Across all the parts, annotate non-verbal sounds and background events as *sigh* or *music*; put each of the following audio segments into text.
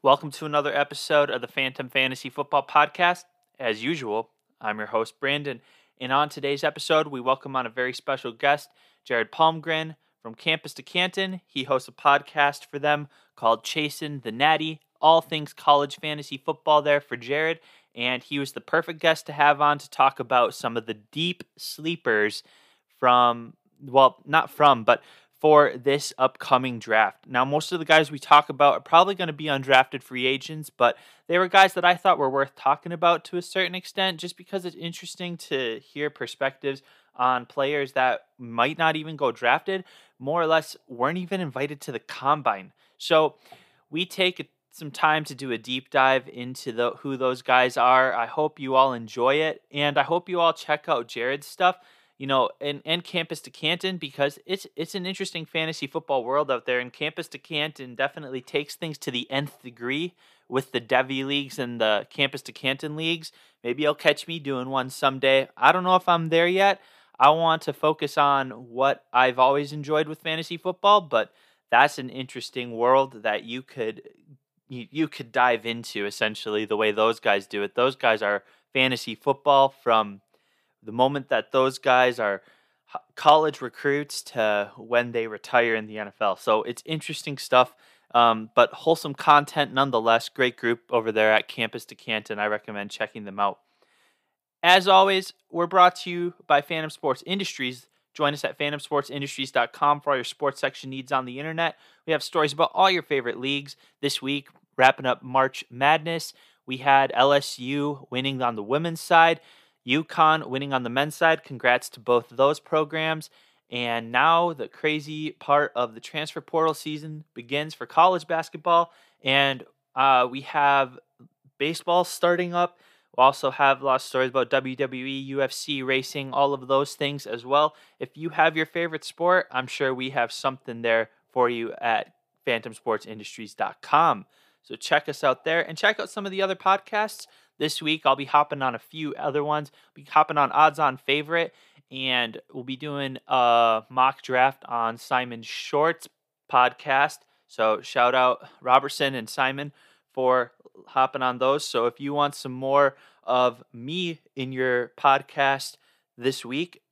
Welcome to another episode of the Fantom Fantasy Football Podcast. As usual, I'm your host, Branden. And on today's episode, we welcome on a very special guest, Jared Palmgren from Campus 2 Canton. He hosts a podcast for them called Chasing the Natty, all things college fantasy football there for Jared. And he was the perfect guest to have on to talk about some of the deep sleepers from, well, not from, but for this upcoming draft. Now, most of the guys we talk about are probably going to be undrafted free agents, but they were guys that I thought were worth talking about to a certain extent just because it's interesting to hear perspectives on players that might not even go drafted, more or less weren't even invited to the combine. So, we take some time to do a deep dive into the who those guys are. I hope you all enjoy it and I hope you all check out Jared's stuff you know, and, and Campus 2 Canton because it's it's an interesting fantasy football world out there. And Campus 2 Canton definitely takes things to the nth degree with the devy leagues and the Campus 2 Canton leagues. Maybe you'll catch me doing one someday. I don't know if I'm there yet. I want to focus on what I've always enjoyed with fantasy football, but that's an interesting world that you could you, you could dive into essentially the way those guys do it. Those guys are fantasy football from the moment that those guys are college recruits to when they retire in the NFL. So it's interesting stuff, um, but wholesome content nonetheless. Great group over there at Campus 2 Canton. I recommend checking them out. As always, we're brought to you by Fantom Sports Industries. Join us at phantomsportsindustries.com for all your sports section needs on the internet. We have stories about all your favorite leagues. This week, wrapping up March Madness, we had LSU winning on the women's side. UConn winning on the men's side. Congrats to both those programs. And now the crazy part of the transfer portal season begins for college basketball. And uh, we have baseball starting up. We also have lots of stories about WWE, UFC, racing, all of those things as well. If you have your favorite sport, I'm sure we have something there for you at phantomsportsindustries.com. So check us out there and check out some of the other podcasts. This week, I'll be hopping on a few other ones. I'll be hopping on Odds On Favorite, and we'll be doing a mock draft on Simon Short's podcast. So shout out Robertson and Simon for hopping on those. So if you want some more of me in your podcast this week,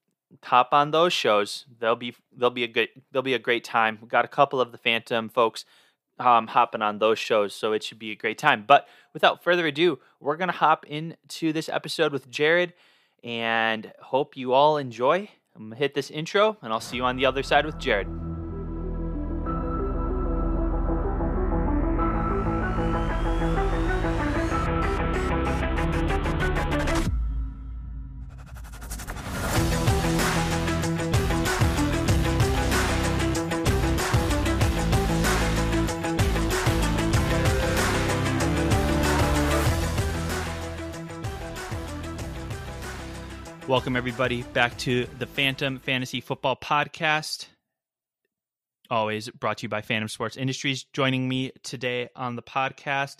hop on those shows. They'll be they'll be a good they'll be a great time. We've got a couple of the Phantom folks um, hopping on those shows, so it should be a great time. But without further ado, we're gonna hop into this episode with Jared, and hope you all enjoy. I'm gonna hit this intro, and I'll see you on the other side with Jared. Welcome, everybody, back to the Fantom Fantasy Football Podcast. Always brought to you by Fantom Sports Industries. Joining me today on the podcast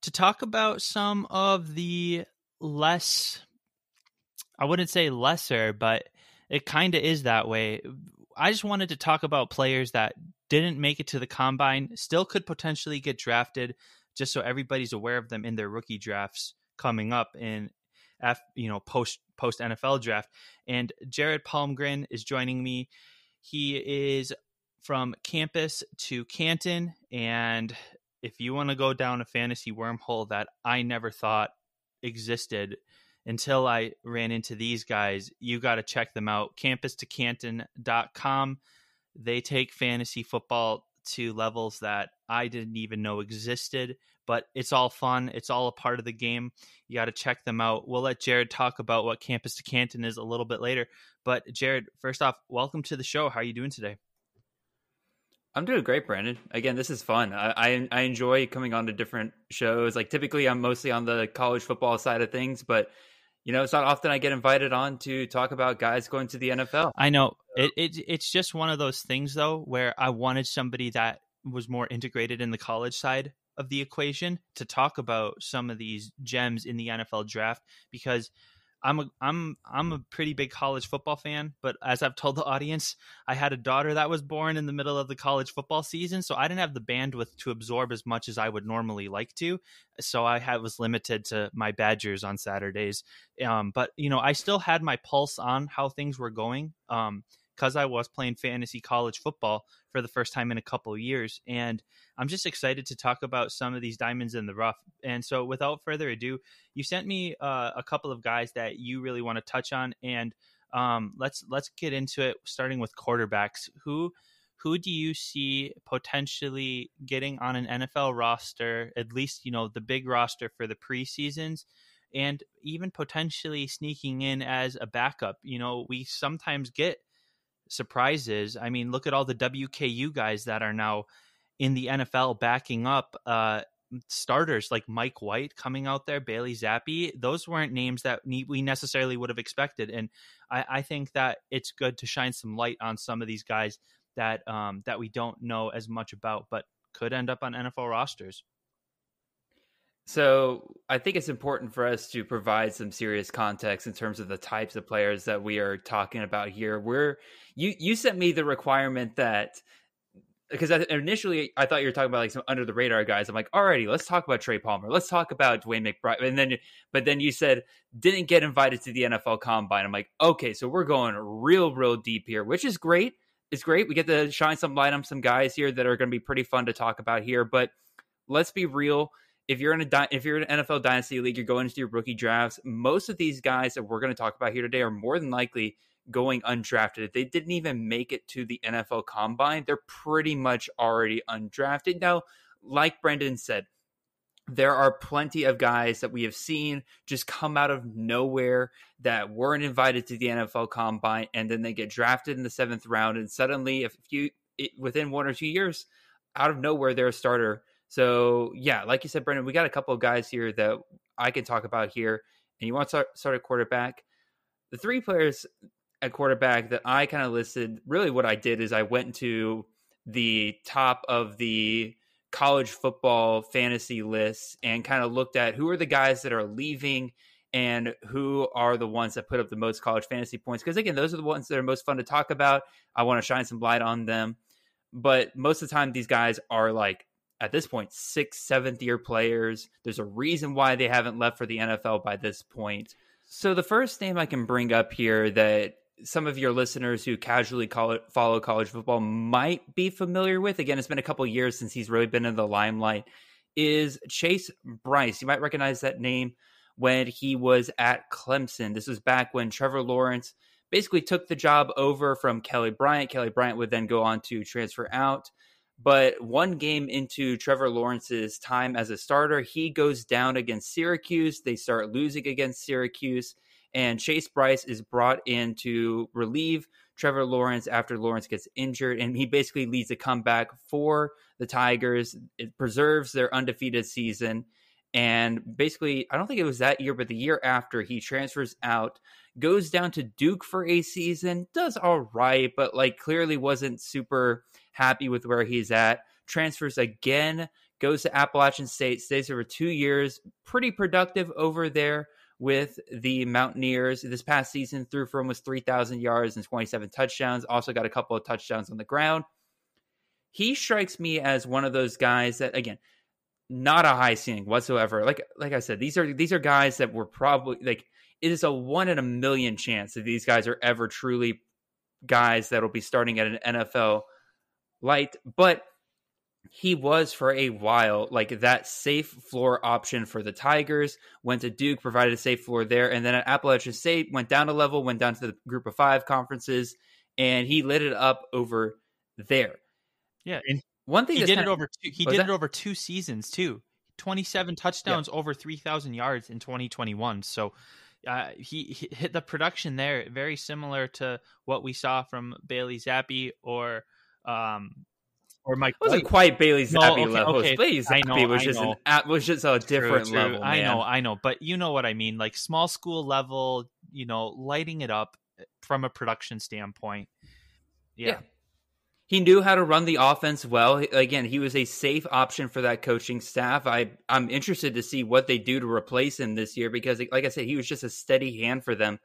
to talk about some of the less, I wouldn't say lesser, but it kind of is that way. I just wanted to talk about players that didn't make it to the combine, still could potentially get drafted, just so everybody's aware of them in their rookie drafts coming up in You know, post post NFL draft. And Jared Palmgren is joining me. He is from Campus 2 Canton, and if you want to go down a fantasy wormhole that I never thought existed until I ran into these guys, you got to check them out. Campus 2 Canton.com. They take fantasy football to levels that I didn't even know existed but it's all fun. It's all a part of the game. You got to check them out. We'll let Jared talk about what Campus 2 Canton is a little bit later. But Jared, first off, welcome to the show. How are you doing today? I'm doing great, Branden. Again, this is fun. I, I, I enjoy coming on to different shows. Like typically, I'm mostly on the college football side of things, but you know, it's not often I get invited on to talk about guys going to the NFL. I know it, it it's just one of those things though where I wanted somebody that was more integrated in the college side of the equation to talk about some of these gems in the NFL draft because I'm a I'm I'm a pretty big college football fan, but as I've told the audience, I had a daughter that was born in the middle of the college football season, so I didn't have the bandwidth to absorb as much as I would normally like to. So I had was limited to my Badgers on Saturdays. Um, but you know, I still had my pulse on how things were going. Um, because I was playing fantasy college football for the first time in a couple of years. And I'm just excited to talk about some of these diamonds in the rough. And so, without further ado, you sent me uh, a couple of guys that you really want to touch on, and um, let's let's get into it. Starting with quarterbacks, who who do you see potentially getting on an NFL roster? At least you know the big roster for the preseasons. And even potentially sneaking in as a backup. You know, we sometimes get surprises. I mean, look at all the WKU guys that are now in the NFL backing up uh, starters like Mike White coming out there, Bailey Zappe. Those weren't names that we necessarily would have expected, and I, I think that it's good to shine some light on some of these guys that um, that we don't know as much about, but could end up on NFL rosters. So I think it's important for us to provide some serious context in terms of the types of players that we are talking about here. We're you you sent me the requirement that because I, initially I thought you were talking about like some under the radar guys. I'm like, alrighty, let's talk about Trey Palmer. Let's talk about DeWayne McBride. And then, but then you said didn't get invited to the NFL Combine. I'm like, okay, so we're going real, real deep here, which is great. It's great. We get to shine some light on some guys here that are going to be pretty fun to talk about here. But let's be real if you're in a di- if you're in an NFL dynasty league, you're going into your rookie drafts. Most of these guys that we're going to talk about here today are more than likely going undrafted. If they didn't even make it to the NFL Combine, they're pretty much already undrafted. Now, like Brendan said, there are plenty of guys that we have seen just come out of nowhere that weren't invited to the NFL Combine, and then they get drafted in the seventh round, and suddenly, if you it, within one or two years, out of nowhere, they're a starter so yeah, like you said, Brendan, we got a couple of guys here that I can talk about here. And you want to start, start at quarterback? The three players at quarterback that I kind of listed. Really, what I did is I went to the top of the college football fantasy list and kind of looked at who are the guys that are leaving and who are the ones that put up the most college fantasy points. Because again, those are the ones that are most fun to talk about. I want to shine some light on them. But most of the time, these guys are like at this point sixth, seventh year players. There's a reason why they haven't left for the NFL by this point. So the first name I can bring up here that some of your listeners who casually it, follow college football might be familiar with, again, it's been a couple years since he's really been in the limelight, is Chase Brice? You might recognize that name when he was at Clemson. This was back when Trevor Lawrence basically took the job over from Kelly Bryant. Kelly Bryant would then go on to transfer out. But one game into Trevor Lawrence's time as a starter, he goes down against Syracuse. They start losing against Syracuse, and Chase Brice is brought in to relieve Trevor Lawrence after Lawrence gets injured, and he basically leads a comeback for the Tigers. It preserves their undefeated season. And basically, I don't think it was that year, but the year after, he transfers out, goes down to Duke for a season, does all right, but like clearly wasn't super happy with where he's at. Transfers again, goes to Appalachian State, stays over two years, pretty productive over there with the Mountaineers. This past season, threw for almost 3,000 yards and 27 touchdowns. Also got a couple of touchdowns on the ground. He strikes me as one of those guys that, again, not a high ceiling whatsoever. Like like I said, these are these are guys that were probably like it is a one in a million chance that these guys are ever truly guys that will be starting at an NFL light, but he was for a while like that safe floor option for the Tigers. Went to Duke, provided a safe floor there, and then at Appalachian State went down a level, went down to the Group of Five conferences, and he lit it up over there. Yeah, and one thing he did it over two, he did that? it over two seasons too. Twenty seven touchdowns, yeah. over three thousand yards in twenty twenty one. So. Uh, he, he, hit the production there very similar to what we saw from Bailey Zappe or um, or Mike. It wasn't quite Bailey Zappe no, okay, level. Okay. Bailey Zappe was just an was just a different true, level. I know, I know, but you know what I mean. Like small school level, you know, lighting it up from a production standpoint. Yeah. yeah. he knew how to run the offense well. Again, he was a safe option for that coaching staff. I I'm interested to see what they do to replace him this year because, like I said, he was just a steady hand for them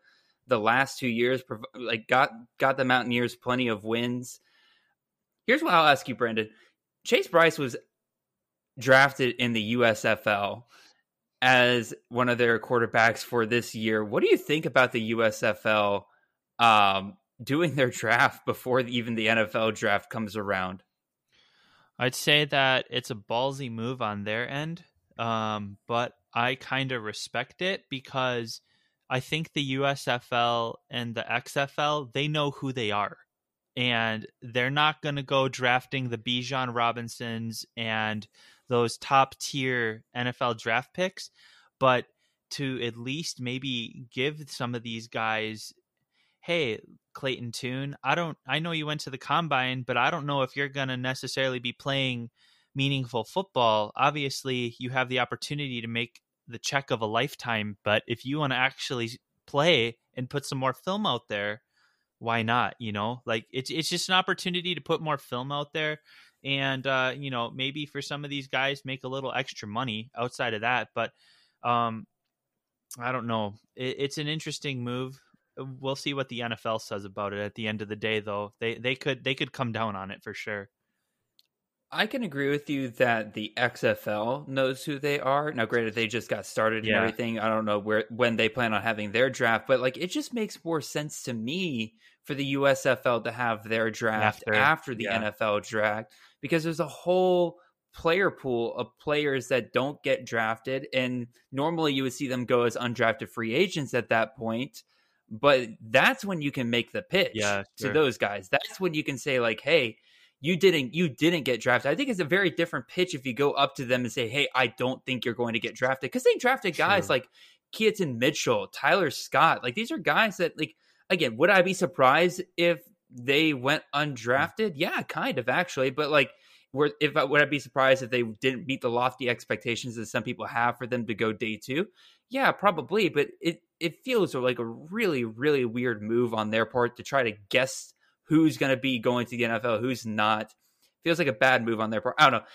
the last two years. Like got got the Mountaineers plenty of wins. Here's what I'll ask you, Branden. Chase Brice was drafted in the USFL as one of their quarterbacks for this year. What do you think about the USFL um, doing their draft before even the NFL draft comes around? I'd say that it's a ballsy move on their end, um, but I kind of respect it because I think the USFL and the XFL they know who they are, and they're not going to go drafting the Bijan Robinsons and those top tier NFL draft picks, but to at least maybe give some of these guys, hey, Clayton Tune, I don't I know you went to the combine, but I don't know if you're gonna necessarily be playing meaningful football. Obviously, you have the opportunity to make the check of a lifetime, but if you want to actually play and put some more film out there, why not? You know, like it's it's just an opportunity to put more film out there and uh, you know maybe for some of these guys make a little extra money outside of that but um, i don't know. It, it's an interesting move. We'll see what the nfl says about it at the end of the day though. They they could they could come down on it for sure I can agree with you that the XFL knows who they are. Now, granted, they just got started yeah. and everything. I don't know where when they plan on having their draft, but like it just makes more sense to me for the USFL to have their draft after, after the yeah. NFL draft because there's a whole player pool of players that don't get drafted and normally you would see them go as undrafted free agents at that point but that's when you can make the pitch yeah, sure. to those guys that's when you can say like hey you didn't you didn't get drafted i think it's a very different pitch if you go up to them and say hey i don't think you're going to get drafted because they drafted guys like Keaton Mitchell, Tyler Scott. Like these are guys that like again, would I be surprised if they went undrafted? Yeah, kind of actually. But like, were if I, would I be surprised if they didn't meet the lofty expectations that some people have for them to go day two? Yeah, probably. But it it feels like a really really weird move on their part to try to guess who's going to be going to the NFL, who's not. Feels like a bad move on their part. I don't know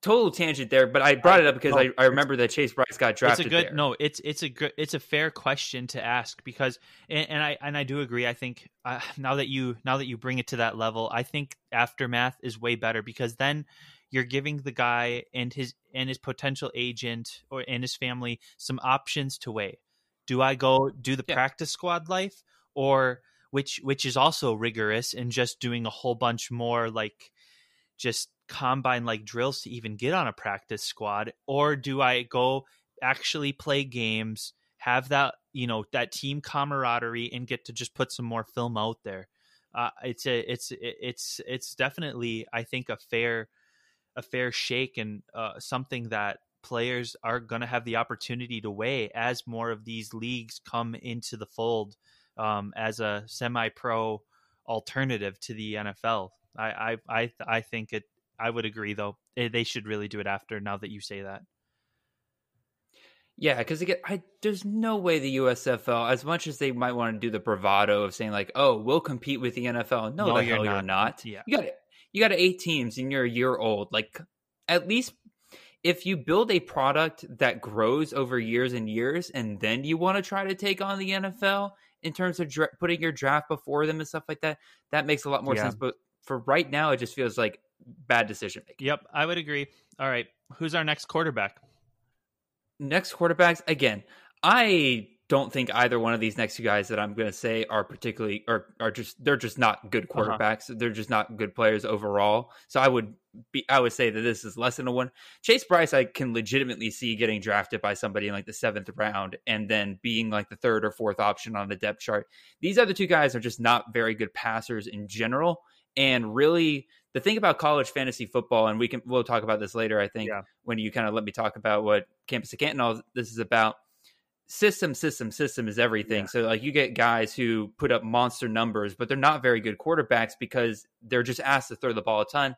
total tangent there, but I brought it up because I, I remember that Chase Brice got drafted. It's a good there. no. It's it's a good it's a fair question to ask because and, and I and I do agree. I think uh, now that you now that you bring it to that level, I think aftermath is way better because then you're giving the guy and his and his potential agent or and his family some options to weigh. Do I go do the yeah. practice squad life or which which is also rigorous and just doing a whole bunch more like just combine like drills to even get on a practice squad or do I go actually play games have that you know that team camaraderie and get to just put some more film out there. Uh, it's a it's it's it's definitely I think a fair a fair shake and uh, something that players are going to have the opportunity to weigh as more of these leagues come into the fold um, as a semi-pro alternative to the NFL. I I I, I think it I would agree, though. They should really do it after. Now that you say that. Yeah, because again, I, there's no way the USFL, as much as they might want to do the bravado of saying like, "Oh, we'll compete with the NFL." No, no the you're hell not. you're not. Yeah, you got you got eight teams, and you're a year old. Like, at least if you build a product that grows over years and years, and then you want to try to take on the NFL in terms of dra- putting your draft before them and stuff like that, that makes a lot more yeah. sense. But for right now, it just feels like bad decision making. Yep, I would agree. All right, who's our next quarterback? Next quarterbacks again. I don't think either one of these next two guys that I'm going to say are particularly or are just they're just not good uh-huh. quarterbacks. Uh-huh. They're just not good players overall. So I would be I would say that this is less than a one. Chase Brice I can legitimately see getting drafted by somebody in like the seventh round and then being like the third or fourth option on the depth chart. These other two guys are just not very good passers in general. And really, the thing about college fantasy football, and we can we'll talk about this later. I think yeah. when you kind of let me talk about what Campus 2 Canton all this is about. System, system, system is everything. Yeah. So like you get guys who put up monster numbers, but they're not very good quarterbacks because they're just asked to throw the ball a ton.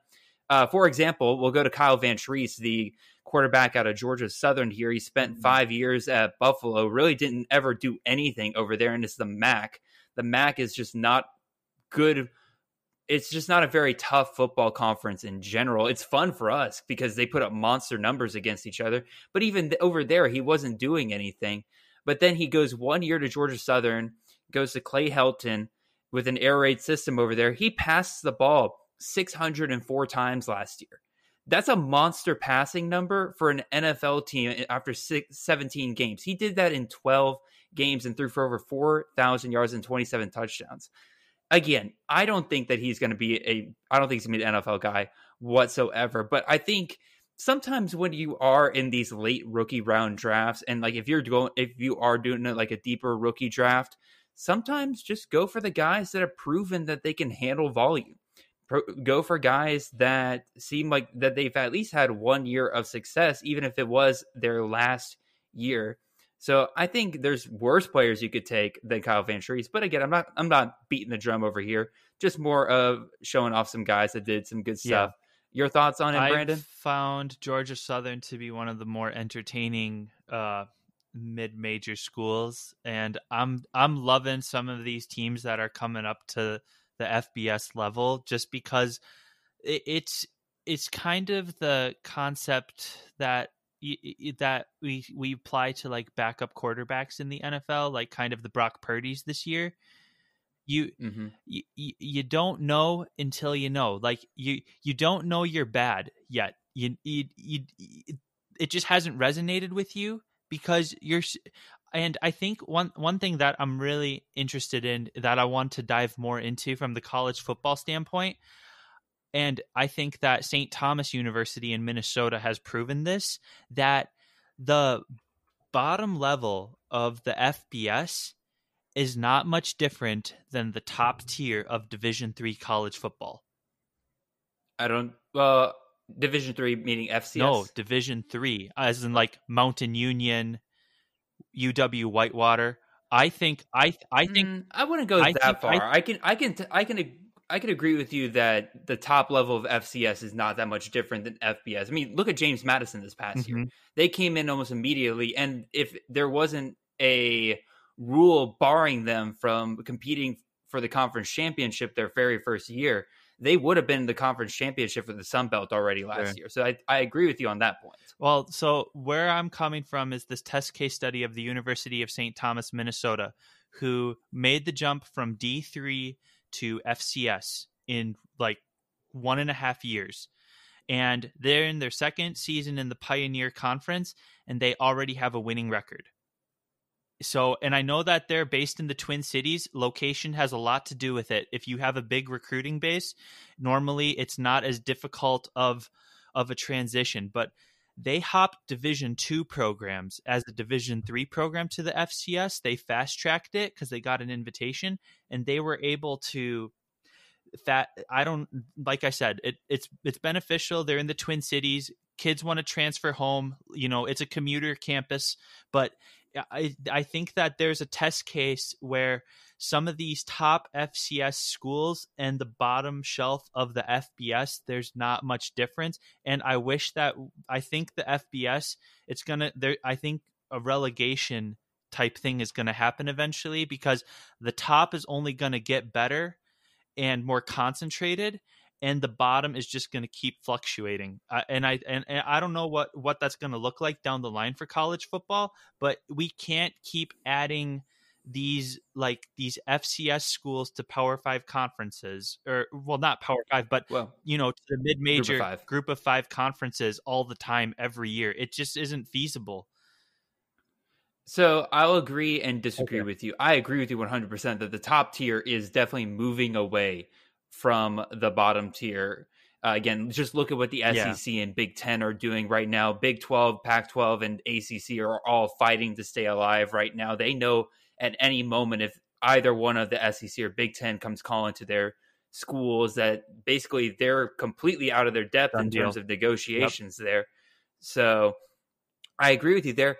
Uh, for example, we'll go to Kyle Vantrease, the quarterback out of Georgia Southern here. He spent mm-hmm. five years at Buffalo, really didn't ever do anything over there, and it's the MAC. The MAC is just not good it's just not a very tough football conference in general. It's fun for us because they put up monster numbers against each other. But even over there, he wasn't doing anything. But then he goes one year to Georgia Southern, goes to Clay Helton with an air raid system over there. He passed the ball 604 times last year. That's a monster passing number for an NFL team after six, 17 games. He did that in 12 games and threw for over 4,000 yards and 27 touchdowns. Again, I don't think that he's going to be a I don't think he's going to be an NFL guy whatsoever, but I think sometimes when you are in these late rookie round drafts and like if you're going if you are doing it like a deeper rookie draft, sometimes just go for the guys that have proven that they can handle volume go for guys that seem like that they've at least had one year of success, even if it was their last year. So I think there's worse players you could take than Kyle Vantrease. But again, I'm not I'm not beating the drum over here. Just more of showing off some guys that did some good stuff. Yeah. Your thoughts on it, Branden? I found Georgia Southern to be one of the more entertaining uh, mid-major schools, and I'm I'm loving some of these teams that are coming up to the FBS level just because it, it's it's kind of the concept that that we we apply to like backup quarterbacks in the NFL, like kind of the Brock Purdy's this year. You, mm-hmm. you you don't know until you know. Like you you don't know you're bad yet. You, you you it just hasn't resonated with you because you're and I think one one thing that I'm really interested in that I want to dive more into from the college football standpoint, and I think that St. Thomas University in Minnesota has proven this that the bottom level of the FBS is not much different than the top tier of Division three college football. I don't. Uh, Division three meaning FCS. No, Division three, as in like Mountain Union, UW Whitewater. I think I I think mm, I wouldn't go I that far. I, I, can I can I can I can agree with you that the top level of FCS is not that much different than FBS. I mean, look at James Madison this past mm-hmm. year. They came in almost immediately, and if there wasn't a rule barring them from competing for the conference championship their very first year, they would have been in the conference championship for the Sun Belt already last sure. year. So I, I agree with you on that point. Well, so where I'm coming from is this test case study of the University of St. Thomas, Minnesota, who made the jump from D3 to FCS in like one and a half years. And they're in their second season in the Pioneer Conference, and they already have a winning record so and i know that they're based in the twin cities. Location has a lot to do with it. If you have a big recruiting base normally it's not as difficult of of a transition but they hopped division two programs as a division three program to the fcs they fast tracked it because they got an invitation and they were able to that i don't like i said it, it's it's beneficial. They're in the twin cities. Kids want to transfer home. You know it's a commuter campus but I I think that there's a test case where some of these top FCS schools and the bottom shelf of the FBS there's not much difference. And I wish that I think the FBS it's going to there I think a relegation type thing is going to happen eventually because the top is only going to get better and more concentrated and the bottom is just going to keep fluctuating. Uh, and I and, and I don't know what what that's going to look like down the line for college football, but we can't keep adding these like these FCS schools to Power 5 conferences or well not Power 5 but well, you know to the mid-major group of, five. group of 5 conferences all the time every year. It just isn't feasible. So I'll agree and disagree okay. with you. I agree with you 100% that the top tier is definitely moving away from the bottom tier. Uh, again, just look at what the SEC yeah. and Big Ten are doing right now. Big 12, Pac 12, and ACC are all fighting to stay alive right now. They know at any moment if either one of the SEC or Big Ten comes calling to their schools that basically they're completely out of their depth Done in deal. terms of negotiations yep. there. So I agree with you there.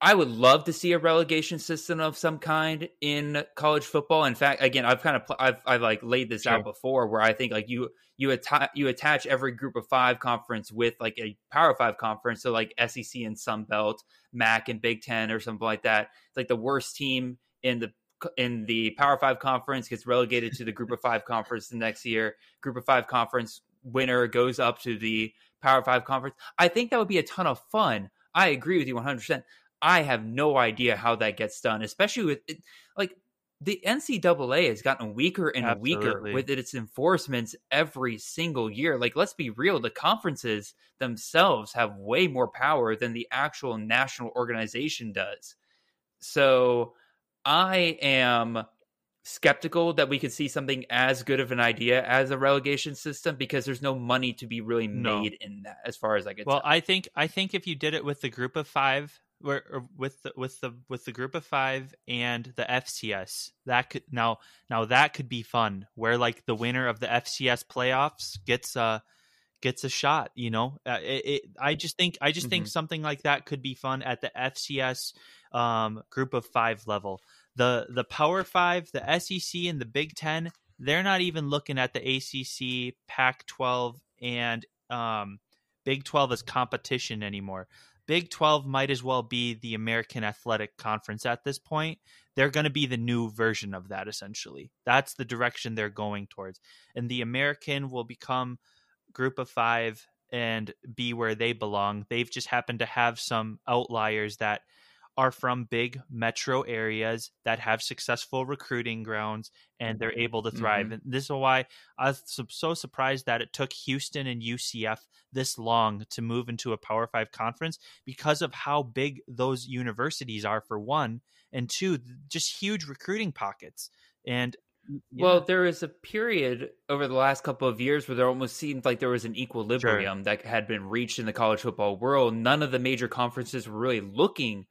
I would love to see a relegation system of some kind in college football. In fact, again, I've kind of I've I've like laid this sure. out before, where I think like you you attach you attach every Group of Five conference with like a Power Five conference, so like SEC and Sun Belt, MAC and Big Ten or something like that. It's like the worst team in the in the Power Five conference gets relegated to the Group of Five conference the next year. Group of Five conference winner goes up to the Power Five conference. I think that would be a ton of fun. I agree with you 100%. I have no idea how that gets done, especially with like the NCAA has gotten weaker and Absolutely. weaker with its enforcements every single year. Like, let's be real, the conferences themselves have way more power than the actual national organization does. So I am skeptical that we could see something as good of an idea as a relegation system because there's no money to be really made no. in that as far as I can well, tell. I think I think if you did it with the group of five where with the, with the with the group of five and the FCS that could now now that could be fun where like the winner of the FCS playoffs gets a gets a shot you know uh, it, it, I just think I just mm-hmm. think something like that could be fun at the FCS um, group of five level the the Power Five the SEC and the Big Ten they're not even looking at the ACC Pac twelve and um, Big 12 as competition anymore. Big 12 might as well be the American Athletic Conference at this point. They're going to be the new version of that, essentially. That's the direction they're going towards. And the American will become group of five and be where they belong. They've just happened to have some outliers that are from big metro areas that have successful recruiting grounds and they're able to thrive. Mm-hmm. And this is why I was so surprised that it took Houston and UCF this long to move into a Power Five conference because of how big those universities are, for one, and two, just huge recruiting pockets. And. Well, there was a period over the last couple of years where there almost seemed like there was an equilibrium sure. that had been reached in the college football world. None of the major conferences were really looking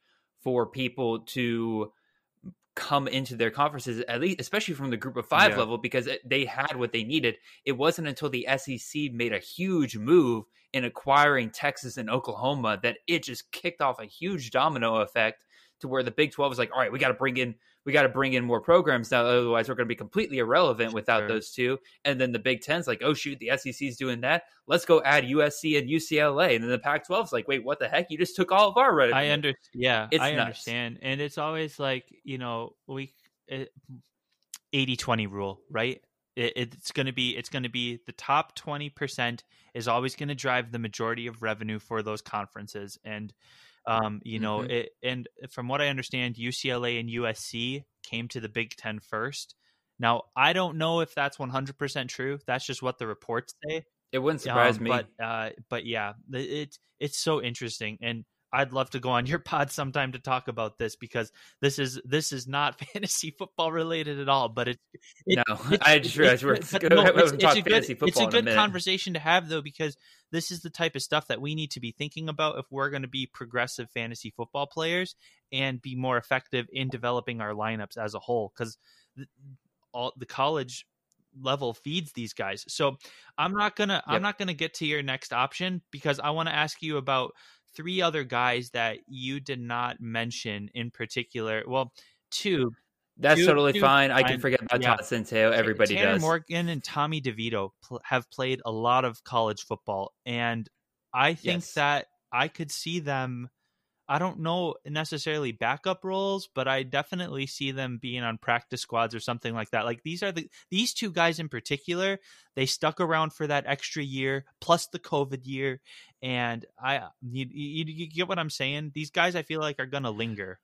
for people to come into their conferences at least especially from the group of 5 yeah. level because they had what they needed it wasn't until the SEC made a huge move in acquiring Texas and Oklahoma that it just kicked off a huge domino effect to where the Big 12 was like all right we got to bring in we got to bring in more programs now. Otherwise, we're going to be completely irrelevant without sure. those two. And then the Big Ten's like, oh shoot, the SEC's doing that. Let's go add USC and UCLA. And then the Pac-12's like, wait, what the heck? You just took all of our revenue. I understand. Yeah, it's I nuts. understand. And it's always like you know we. Eh, 80-20 rule, right? It, it's going to be it's going to be the top 20% is always going to drive the majority of revenue for those conferences and um, you know, mm-hmm. it, and from what I understand, UCLA and USC came to the Big Ten first. Now, I don't know if that's 100% true. That's just what the reports say. It wouldn't surprise um, me. But, uh, but yeah, it's it's so interesting, and I'd love to go on your *laughs* pod sometime to talk about this because this is this is not *laughs* fantasy football related at all. But it's it, no, it's, I just realized we're it's, *laughs* no, it's, it's a good, it's a good conversation to have though because this is the type of stuff that we need to be thinking about if we're going to be progressive fantasy football players and be more effective in developing our lineups as a whole because all the college level feeds these guys. So I'm not gonna yep. I'm not gonna get to your next option because I want to ask you about three other guys that you did not mention in particular. Well, two. That's two, totally two, fine. I can forget about yeah. Todd Centeio. Everybody Tanner does. Morgan and Tommy DeVito pl- have played a lot of college football, and I think yes. that I could see them I don't know necessarily backup roles, but I definitely see them being on practice squads or something like that. Like these are the these two guys in particular, they stuck around for that extra year plus the COVID year, and I you, you, you get what I'm saying. These guys, I feel like are gonna linger.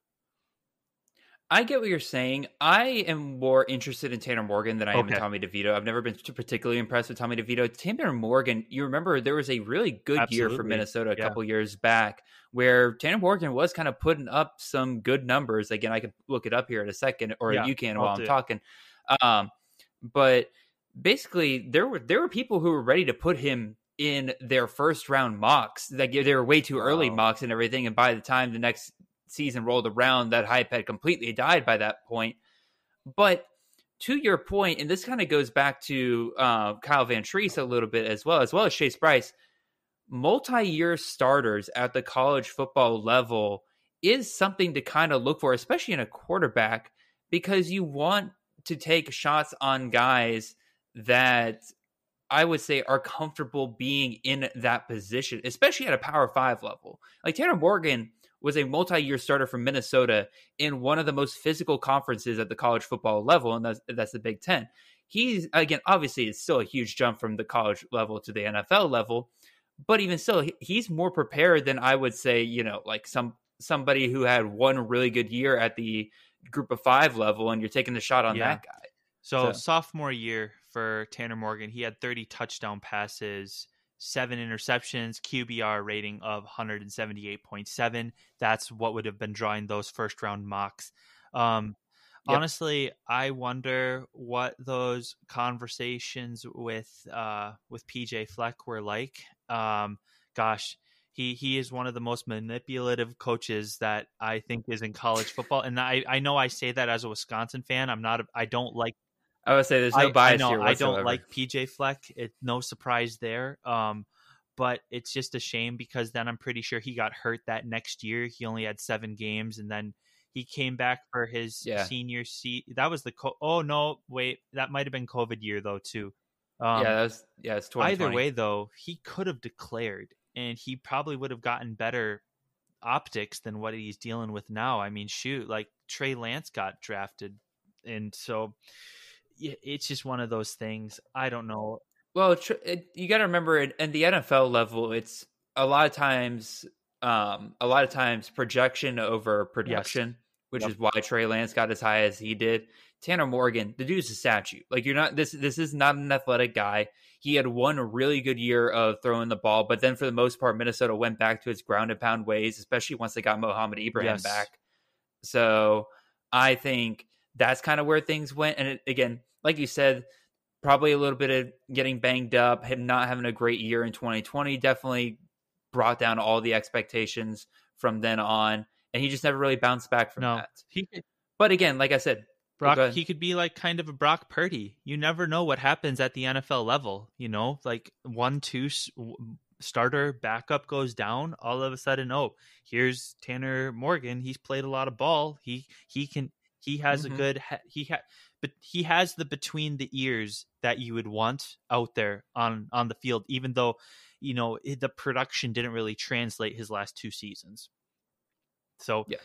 I get what you're saying. I am more interested in Tanner Morgan than I am in Tommy DeVito. I've never been particularly impressed with Tommy DeVito. Tanner Morgan, you remember there was a really good Absolutely. year for Minnesota a yeah. couple years back where Tanner Morgan was kind of putting up some good numbers. Again, I could look it up here in a second, or yeah, you can while I'm talking. Um, but basically, there were there were people who were ready to put him in their first round mocks. Like they were way too early wow. mocks and everything. And by the time the next season rolled around, that hype had completely died by that point. But to your point, and this kind of goes back to uh, Kyle Vantrease a little bit as well, as well as Chase Brice, multi-year starters at the college football level is something to kind of look for, especially in a quarterback, because you want to take shots on guys that I would say are comfortable being in that position, especially at a Power Five level. Like Tanner Morgan was a multi-year starter from Minnesota in one of the most physical conferences at the college football level, and that's that's the Big Ten. He's again, obviously, it's still a huge jump from the college level to the NFL level, but even still, he's more prepared than I would say. You know, like some somebody who had one really good year at the Group of Five level, and you're taking the shot on yeah. that guy. So, so sophomore year for Tanner Morgan, he had 30 touchdown passes, seven interceptions, QBR rating of 178.7. That's what would have been drawing those first round mocks. Um, yep. Honestly, I wonder what those conversations with uh, with PJ Fleck were like. Um, gosh, he he is one of the most manipulative coaches that I think is in college football. And I I know I say that as a Wisconsin fan. I'm not. A, I don't like I would say there's no bias I, I know, I don't like PJ Fleck. It's no surprise there. Um, but it's just a shame because then I'm pretty sure he got hurt that next year. He only had seven games, and then he came back for his yeah. senior seat. That was the co- oh no, wait, that might have been COVID year though too. Um, yeah, that was yeah. It's either way though, he could have declared, and he probably would have gotten better optics than what he's dealing with now. I mean, shoot, like Trey Lance got drafted, and so it's just one of those things. I don't know. Well, it, you got to remember, at, at the NFL level, it's a lot of times, um, a lot of times projection over production, yes. which yep. is why Trey Lance got as high as he did. Tanner Morgan, the dude's a statue. Like you're not this. This is not an athletic guy. He had one really good year of throwing the ball, but then for the most part, Minnesota went back to its ground and pound ways, especially once they got Mohamed Ibrahim yes. back. So I think that's kind of where things went. And it, again, like you said, probably a little bit of getting banged up, him not having a great year in 2020 definitely brought down all the expectations from then on. And he just never really bounced back from no, that. He, but again, like I said, Brock, he could be like kind of a Brock Purdy. You never know what happens at the NFL level. You know, like one, two starter backup goes down. All of a sudden, oh, here's Tanner Morgan. He's played a lot of ball. He he can he has mm-hmm. a good he ha, but he has the between the ears that you would want out there on on the field even though you know the production didn't really translate his last two seasons. So yeah.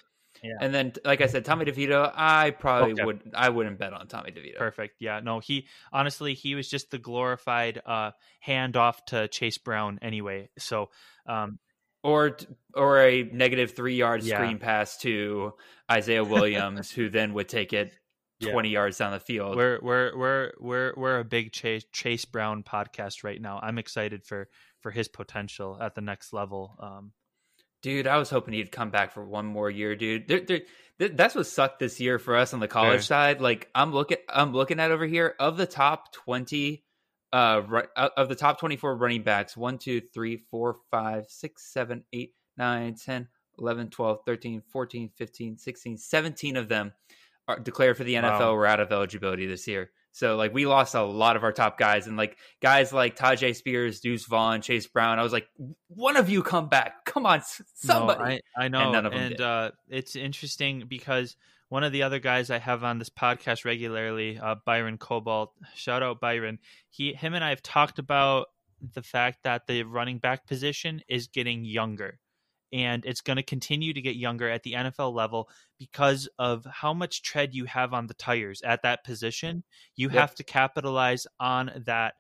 Yeah. And then, like I said, Tommy DeVito, I probably okay. would, I wouldn't bet on Tommy DeVito. Perfect. Yeah. No, he honestly, he was just the glorified uh, handoff to Chase Brown anyway. So, um, or or a negative three yard yeah. screen pass to Isaiah Williams, who then would take it *laughs* twenty yeah. yards down the field. We're we're we're we're we're a big Chase Chase Brown podcast right now. I'm excited for for his potential at the next level. Um, dude, I was hoping he'd come back for one more year, dude. They're, they're, that's what sucked this year for us on the college side. Like I'm looking, I'm looking at over here of the top twenty uh, of the top 24 running backs 1 2 3 4 5 6 7 8 9 10 11 12 13 14 15 16 17 of them are declared for the NFL wow. were out of eligibility this year so like we lost a lot of our top guys and like guys like Tyjae Spears, Deuce Vaughn, Chase Brown. I was like, one of you come back. Come on, somebody. No, I, I know. And, and uh, it's interesting because one of the other guys I have on this podcast regularly, uh, Byron Cobalt. Shout out Byron. He, him, and I have talked about the fact that the running back position is getting younger, and it's going to continue to get younger at the NFL level because of how much tread you have on the tires at that position. You yep. have to capitalize on that,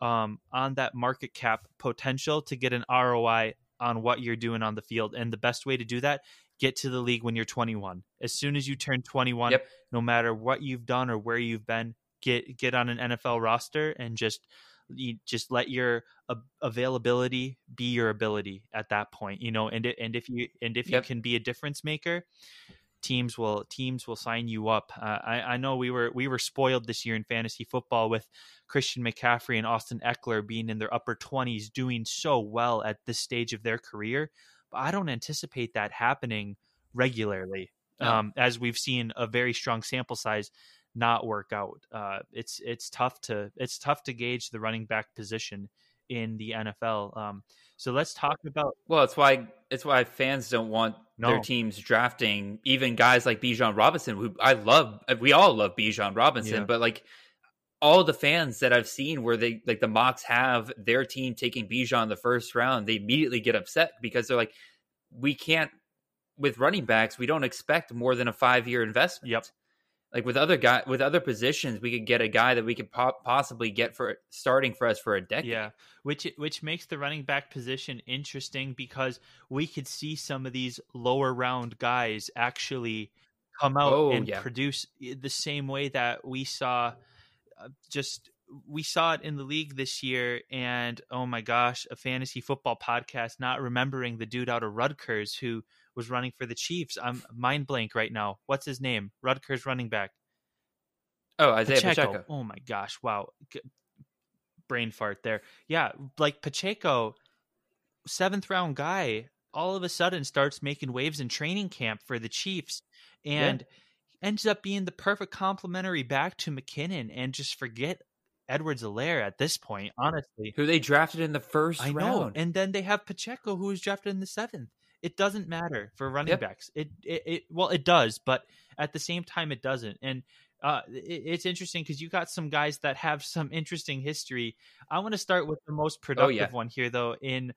um, on that market cap potential to get an ROI on what you're doing on the field. And the best way to do that get to the league when you're 21. As soon as you turn 21, yep. no matter what you've done or where you've been, get get on an NFL roster and just you just let your uh, availability be your ability at that point, you know. And and if you and if yep. you can be a difference maker, teams will teams will sign you up. Uh, I, I know we were we were spoiled this year in fantasy football with Christian McCaffrey and Austin Ekeler being in their upper 20s, doing so well at this stage of their career. But I don't anticipate that happening regularly, no. um, as we've seen a very strong sample size not work out. Uh, it's it's tough to it's tough to gauge the running back position in the NFL. Um, so let's talk about. Well, it's why it's why fans don't want no. their teams drafting even guys like Bijan Robinson, who I love. We all love Bijan Robinson, yeah. but like all the fans that I've seen where they like the mocks have their team taking Bijan in the first round, they immediately get upset because they're like, we can't with running backs, we don't expect more than a five year investment. Yep. Like with other guy with other positions, we could get a guy that we could po- possibly get for starting for us for a decade. Yeah, which which makes the running back position interesting because we could see some of these lower round guys actually come out Oh, and yeah. produce the same way that we saw uh, just we saw it in the league this year and oh my gosh a fantasy football podcast not remembering the dude out of Rutgers who was running for the Chiefs I'm mind blank right now what's his name Rutgers running back Oh, Isaiah Pacheco. Pacheco. Oh my gosh! Wow, brain fart there. Yeah, like Pacheco, seventh round guy, all of a sudden starts making waves in training camp for the Chiefs, and ends up being the perfect complementary back to McKinnon, and just forget Edwards-Helaire at this point. Honestly, Who they drafted in the first I know. round. And then they have Pacheco, who was drafted in the seventh. It doesn't matter for running Yep. backs. It, it, it, well, it does, but at the same time, it doesn't. And uh, it, it's interesting because you got some guys that have some interesting history. I want to start with the most productive yeah. one here, though, in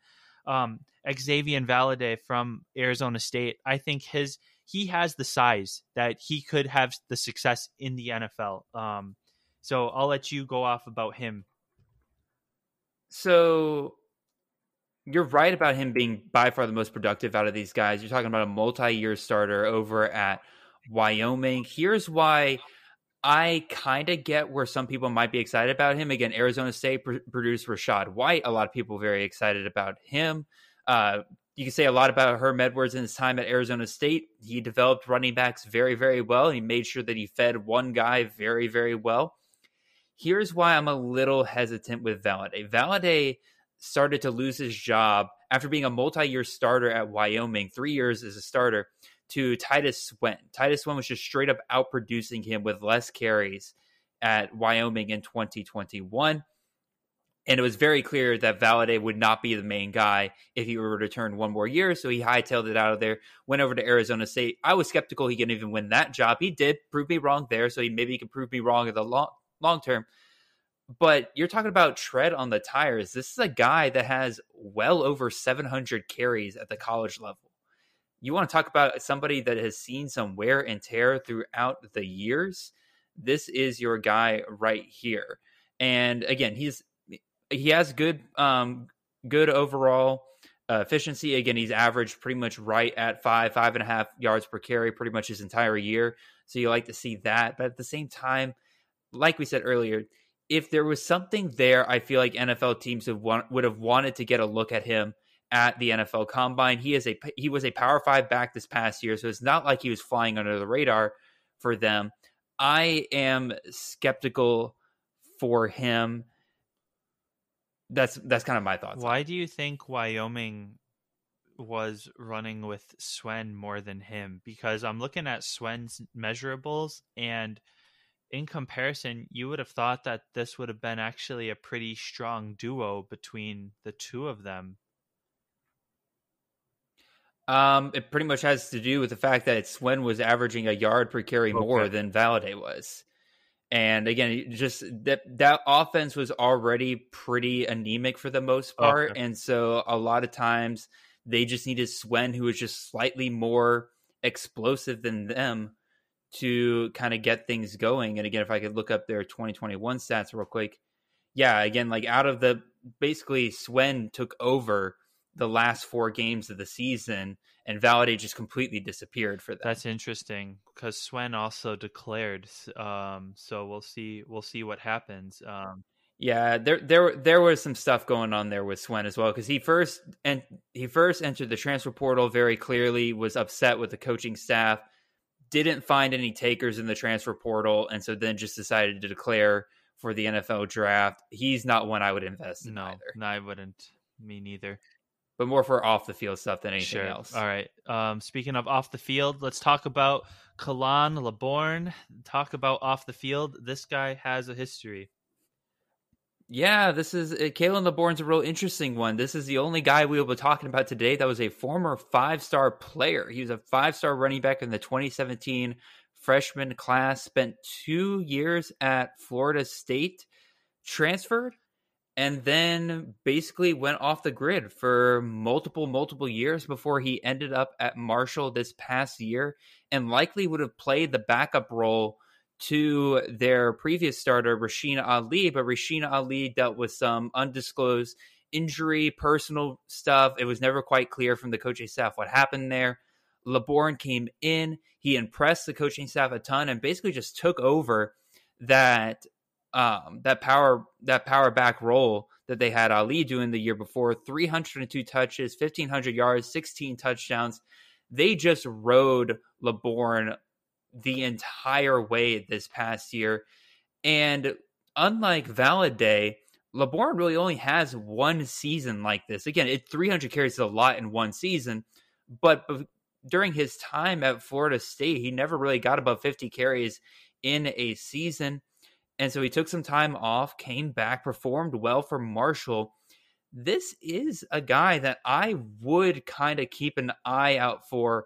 um, Xavier Valladay from Arizona State. I think his he has the size that he could have the success in the NFL. Um, so I'll let you go off about him. So you're right about him being by far the most productive out of these guys. You're talking about a multi-year starter over at Wyoming. Here's why I kind of get where some people might be excited about him. Again, Arizona State pr- produced Rachaad White. A lot of people very excited about him. Uh, you can say a lot about Herm Edwards in his time at Arizona State. He developed running backs very, very well. He made sure that he fed one guy very, very well. Here's why I'm a little hesitant with Valladay. Valladay started to lose his job after being a multi-year starter at Wyoming, three years as a starter, to Titus Swen. Titus Swen was just straight up outproducing him with less carries at Wyoming in 2021. And it was very clear that Valladay would not be the main guy if he were to return one more year. So he hightailed it out of there, went over to Arizona State. I was skeptical he could even win that job. He did prove me wrong there. So he maybe he can prove me wrong in the long long term. But you're talking about tread on the tires. This is a guy that has well over 700 carries at the college level. You want to talk about somebody that has seen some wear and tear throughout the years? This is your guy right here. And again, he's he has good um good overall uh, efficiency. Again, he's averaged pretty much right at five, five and a half yards per carry pretty much his entire year. So you like to see that. But at the same time, like we said earlier, if there was something there, I feel like NFL teams would want, would have wanted to get a look at him at the NFL Combine. He is a he was a Power Five back this past year, so it's not like he was flying under the radar for them. I am skeptical for him. That's that's kind of my thoughts. Why do you think Wyoming was running with Swen more than him? Because I'm looking at Swen's measurables, and in comparison, you would have thought that this would have been actually a pretty strong duo between the two of them. Um, it pretty much has to do with the fact that Swen was averaging a yard per carry more than Valladay was. And again, just that that offense was already pretty anemic for the most part, Okay. and so a lot of times they just needed Swen, who was just slightly more explosive than them, to kind of get things going. And again, if I could look up their 2021 stats real quick, yeah, again, like out of the basically Swen took over the last four games of the season, and Valladay just completely disappeared for that. That's interesting because Swen also declared. Um, so we'll see. We'll see what happens. Um, Yeah, there there there was some stuff going on there with Swen as well because he first and he first entered the transfer portal very clearly, was upset with the coaching staff, didn't find any takers in the transfer portal, and so then just decided to declare for the NFL draft. He's not one I would invest in no, either, no, I wouldn't. Me neither. but more for off the field stuff than anything sure. else. All right. Um, speaking of off the field, let's talk about Khalan Laborn. Talk about off the field. This guy has a history. Yeah, this is uh, Khalan Laborn's a real interesting one. This is the only guy we will be talking about today that was a former five star player. He was a five star running back in the 2017 freshman class, spent two years at Florida State, transferred, and then basically went off the grid for multiple, multiple years before he ended up at Marshall this past year and likely would have played the backup role to their previous starter, Rasheen Ali. But Rasheen Ali dealt with some undisclosed injury, personal stuff. It was never quite clear from the coaching staff what happened there. Laborn came in, he impressed the coaching staff a ton and basically just took over that um, that power that power back role that they had Ali doing the year before 302 touches, 1500 yards, 16 touchdowns. They just rode Laborn the entire way this past year. And unlike Valladay, Laborn really only has one season like this. Again, it 300 carries is a lot in one season, but during his time at Florida State, he never really got above 50 carries in a season. And so he took some time off, came back, performed well for Marshall. This is a guy that I would kind of keep an eye out for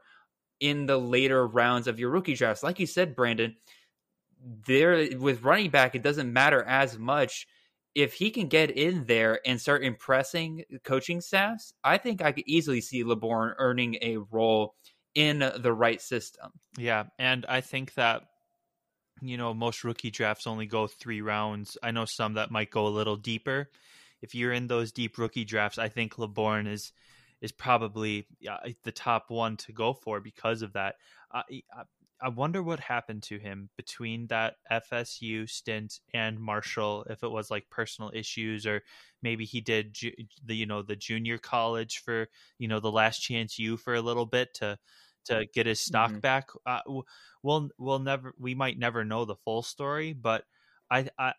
in the later rounds of your rookie drafts. Like you said, Branden, there with running back, it doesn't matter as much if he can get in there and start impressing coaching staffs, I think I could easily see Laborn earning a role in the right system. Yeah, and I think that you know most rookie drafts only go 3 rounds. I know some that might go a little deeper. If you're in those deep rookie drafts, I think Laborn is is probably yeah, the top one to go for because of that. I, I wonder what happened to him between that FSU stint and Marshall. If it was like personal issues, or maybe he did ju- the you know the junior college for you know the last chance you for a little bit to to get his stock mm-hmm. back. Uh, we'll we'll never we might never know the full story, but I, I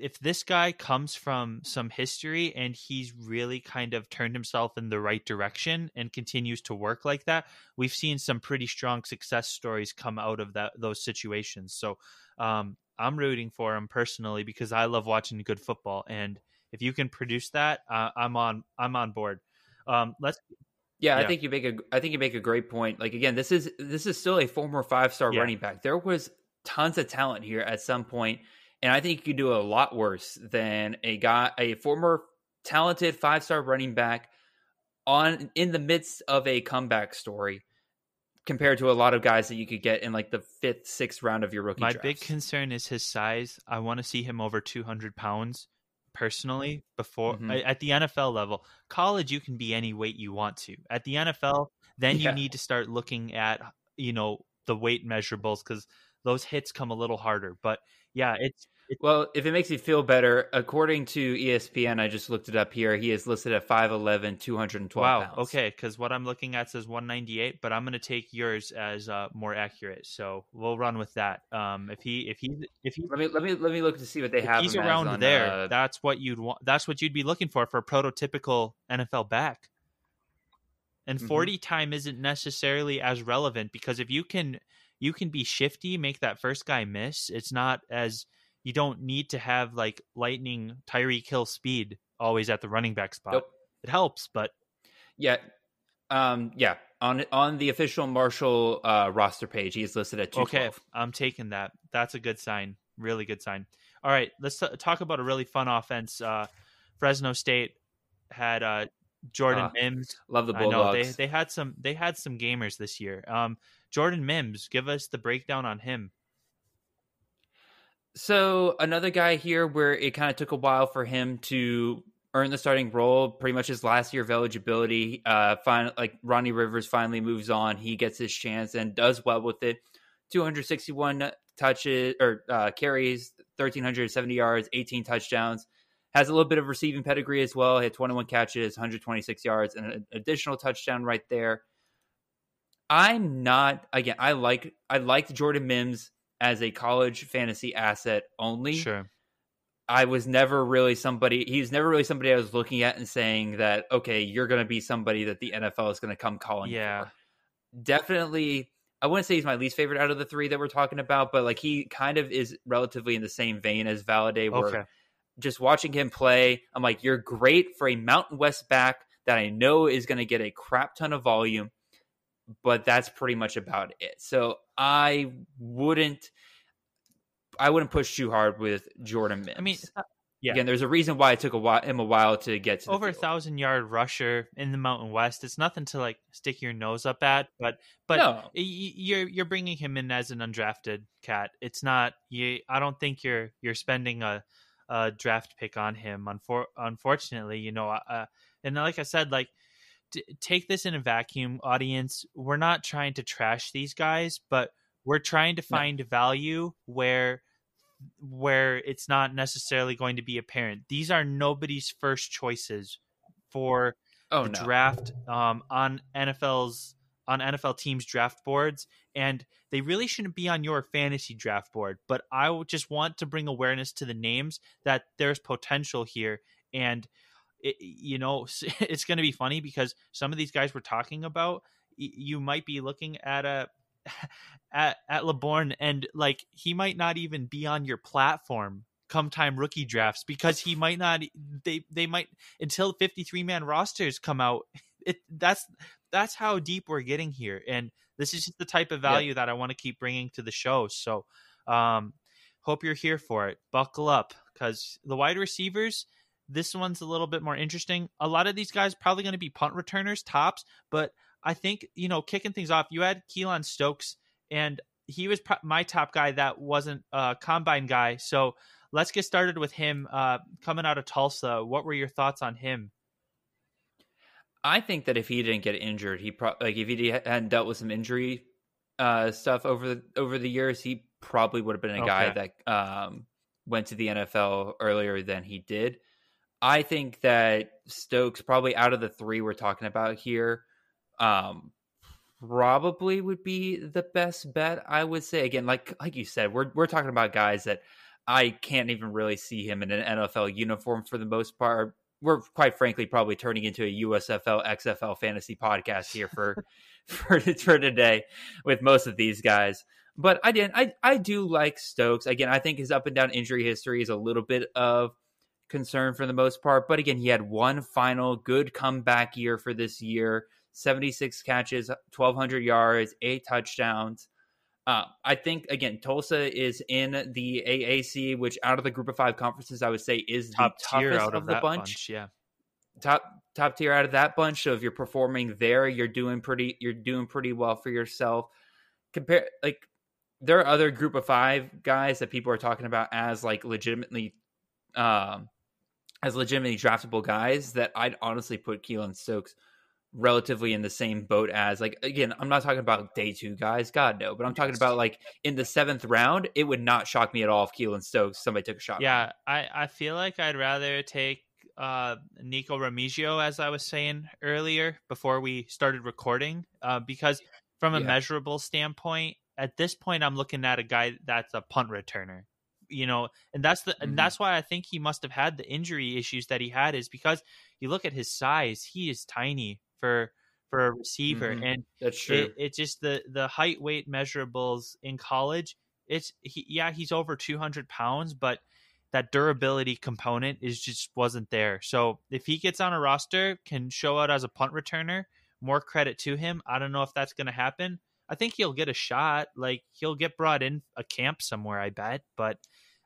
if this guy comes from some history and he's really kind of turned himself in the right direction and continues to work like that, we've seen some pretty strong success stories come out of that those situations. So um, I'm rooting for him personally because I love watching good football, and if you can produce that, uh, I'm on I'm on board. Um, let's. Yeah, yeah, I think you make a I think you make a great point. Like again, this is this is still a former five star yeah. running back. There was tons of talent here at some point and I think you could do a lot worse than a guy, a former talented five star running back on in the midst of a comeback story compared to a lot of guys that you could get in like the fifth, sixth round of your rookie. My drafts. big concern is his size. I want to see him over 200 pounds personally before mm-hmm. at the NFL level. College, you can be any weight you want to. At the NFL, then yeah. you need to start looking at you know the weight measurables because those hits come a little harder. But yeah, it's, it's well, if it makes you feel better, according to ESPN, I just looked it up here. He is listed at 5'11", 212 wow, pounds. okay, because what I'm looking at says 198, but I'm going to take yours as uh, more accurate. So we'll run with that. Um, if he, if he, if he, let me let me let me look to see what they have. He's around on, there. Uh, that's what you'd want. That's what you'd be looking for for a prototypical NFL back. And mm-hmm. 40 time isn't necessarily as relevant because if you can you can be shifty, make that first guy miss. It's not as you don't need to have like lightning Tyreek Hill speed always at the running back spot. Nope. It helps, but yeah, um, yeah. On on the official Marshall uh, roster page, he's listed at two. Okay, I'm taking that. That's a good sign. Really good sign. All right, let's t- talk about a really fun offense. Uh, Fresno State had uh, Jordan uh, Mims. Love the Bulldogs. I know they they had some they had some gamers this year. Um, Jordan Mims, give us the breakdown on him. So another guy here where it kind of took a while for him to earn the starting role. Pretty much his last year of eligibility. Uh, finally, like Ronnie Rivers finally moves on. He gets his chance and does well with it. 261 touches or uh, carries, 1370 yards, 18 touchdowns. Has a little bit of receiving pedigree as well. Hit 21 catches, 126 yards, and an additional touchdown right there. I'm not again. I like I liked Jordan Mims as a college fantasy asset only. Sure. I was never really somebody. He's never really somebody I was looking at and saying that okay, you're going to be somebody that the NFL is going to come calling. Yeah. For. Definitely. I wouldn't say he's my least favorite out of the three that we're talking about, but like he kind of is relatively in the same vein as Valladay. Where okay. Just watching him play, I'm like, you're great for a Mountain West back that I know is going to get a crap ton of volume but that's pretty much about it. So I wouldn't. I wouldn't push too hard with Jordan Mims. I mean, uh, yeah. Again, there's a reason why it took a while, him a while to get to over a thousand yard rusher in the Mountain West. It's nothing to like stick your nose up at, but but no. you're you're bringing him in as an undrafted cat. It's not you. I don't think you're you're spending a, a draft pick on him. Unfor- unfortunately, you know, uh, and like I said, like t- take this in a vacuum, audience. We're not trying to trash these guys, but we're trying to find no. value where where it's not necessarily going to be apparent. These are nobody's first choices for oh, the no. draft um, on NFL's on NFL teams draft boards, and they really shouldn't be on your fantasy draft board. But I just want to bring awareness to the names that there's potential here, and it, you know *laughs* it's going to be funny because some of these guys we're talking about, you might be looking at a *laughs* at at Laborn, and like he might not even be on your platform come time rookie drafts because he might not. They they might until fifty three man rosters come out. *laughs* It that's that's how deep we're getting here, and this is just the type of value yeah. that I want to keep bringing to the show. So, um, hope you're here for it. Buckle up because the wide receivers. This one's a little bit more interesting. A lot of these guys probably going to be punt returners, tops, but I think you know kicking things off. You had Keylon Stokes, and he was pro- my top guy that wasn't a combine guy. So let's get started with him uh, coming out of Tulsa. What were your thoughts on him? I think that if he didn't get injured, he pro- like if he hadn't dealt with some injury uh, stuff over the over the years, he probably would have been a okay. guy that um, went to the NFL earlier than he did. I think that Stokes probably out of the three we're talking about here um, probably would be the best bet. I would say again, like like you said, we're we're talking about guys that I can't even really see him in an NFL uniform for the most part. We're quite frankly probably turning into a USFL XFL fantasy podcast here for *laughs* *laughs* for for today with most of these guys. But I didn't. I I do like Stokes. Again, I think his up and down injury history is a little bit of concern for the most part. But again, he had one final good comeback year for this year. 76 catches, 1,200 yards, eight touchdowns. Uh, I think again, Tulsa is in the AAC, which out of the Group of Five conferences, I would say is top the tier toughest out of, of the bunch. bunch. Yeah, top top tier out of that bunch. So if you're performing there, you're doing pretty. You're doing pretty well for yourself. Compare like there are other Group of Five guys that people are talking about as like legitimately, um, as legitimately draftable guys that I'd honestly put Keylon Stokes relatively in the same boat as like again i'm not talking about day two guys god no but i'm talking about like in the seventh round it would not shock me at all if keylon stokes somebody took a shot yeah i i feel like i'd rather take uh nico remigio as i was saying earlier before we started recording uh because from a yeah. measurable standpoint at this point i'm looking at a guy that's a punt returner you know and that's the mm-hmm. and that's why i think he must have had the injury issues that he had is because you look at his size he is tiny for for a receiver, mm-hmm. and that's true. It, it, just the the height weight measurables in college. It's he, yeah, he's over two hundred pounds, but that durability component is just wasn't there. So if he gets on a roster, can show out as a punt returner, more credit to him. I don't know if that's going to happen. I think he'll get a shot. Like he'll get brought in a camp somewhere, I bet. But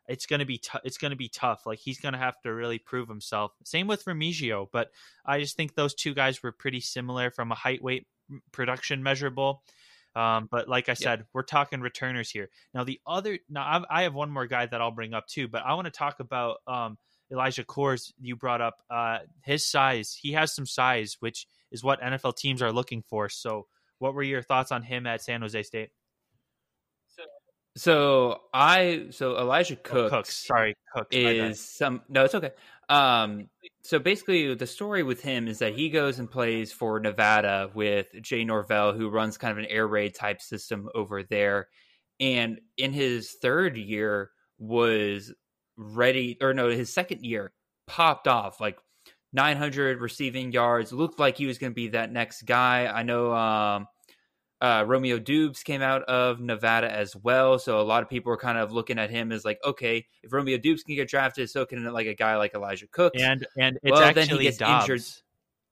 it's going to be t- it's going to be tough. Like he's going to have to really prove himself. Same with Remigio, but I just think those two guys were pretty similar from a height weight production measurable. Um, but like I said, we're talking returners here. Now the other now I've, I have one more guy that I'll bring up too, but I want to talk about um, Elijah Coors. You brought up uh, his size. He has some size, which is what NFL teams are looking for. So, what were your thoughts on him at San Jose State? So I so Elijah Cooks, oh, Cooks sorry, Cooks is some no, it's okay. Um, so basically, the story with him is that he goes and plays for Nevada with Jay Norvell, who runs kind of an air raid type system over there, and in his third year was ready, or no, his second year popped off like 900 receiving yards. Looked like he was going to be that next guy. I know. Um, uh, Romeo Doubs came out of Nevada as well, so a lot of people were kind of looking at him as like, okay, if Romeo Doubs can get drafted, so can like a guy like Elijah Cooks. And and it's well, actually then he gets Doubs. Injured.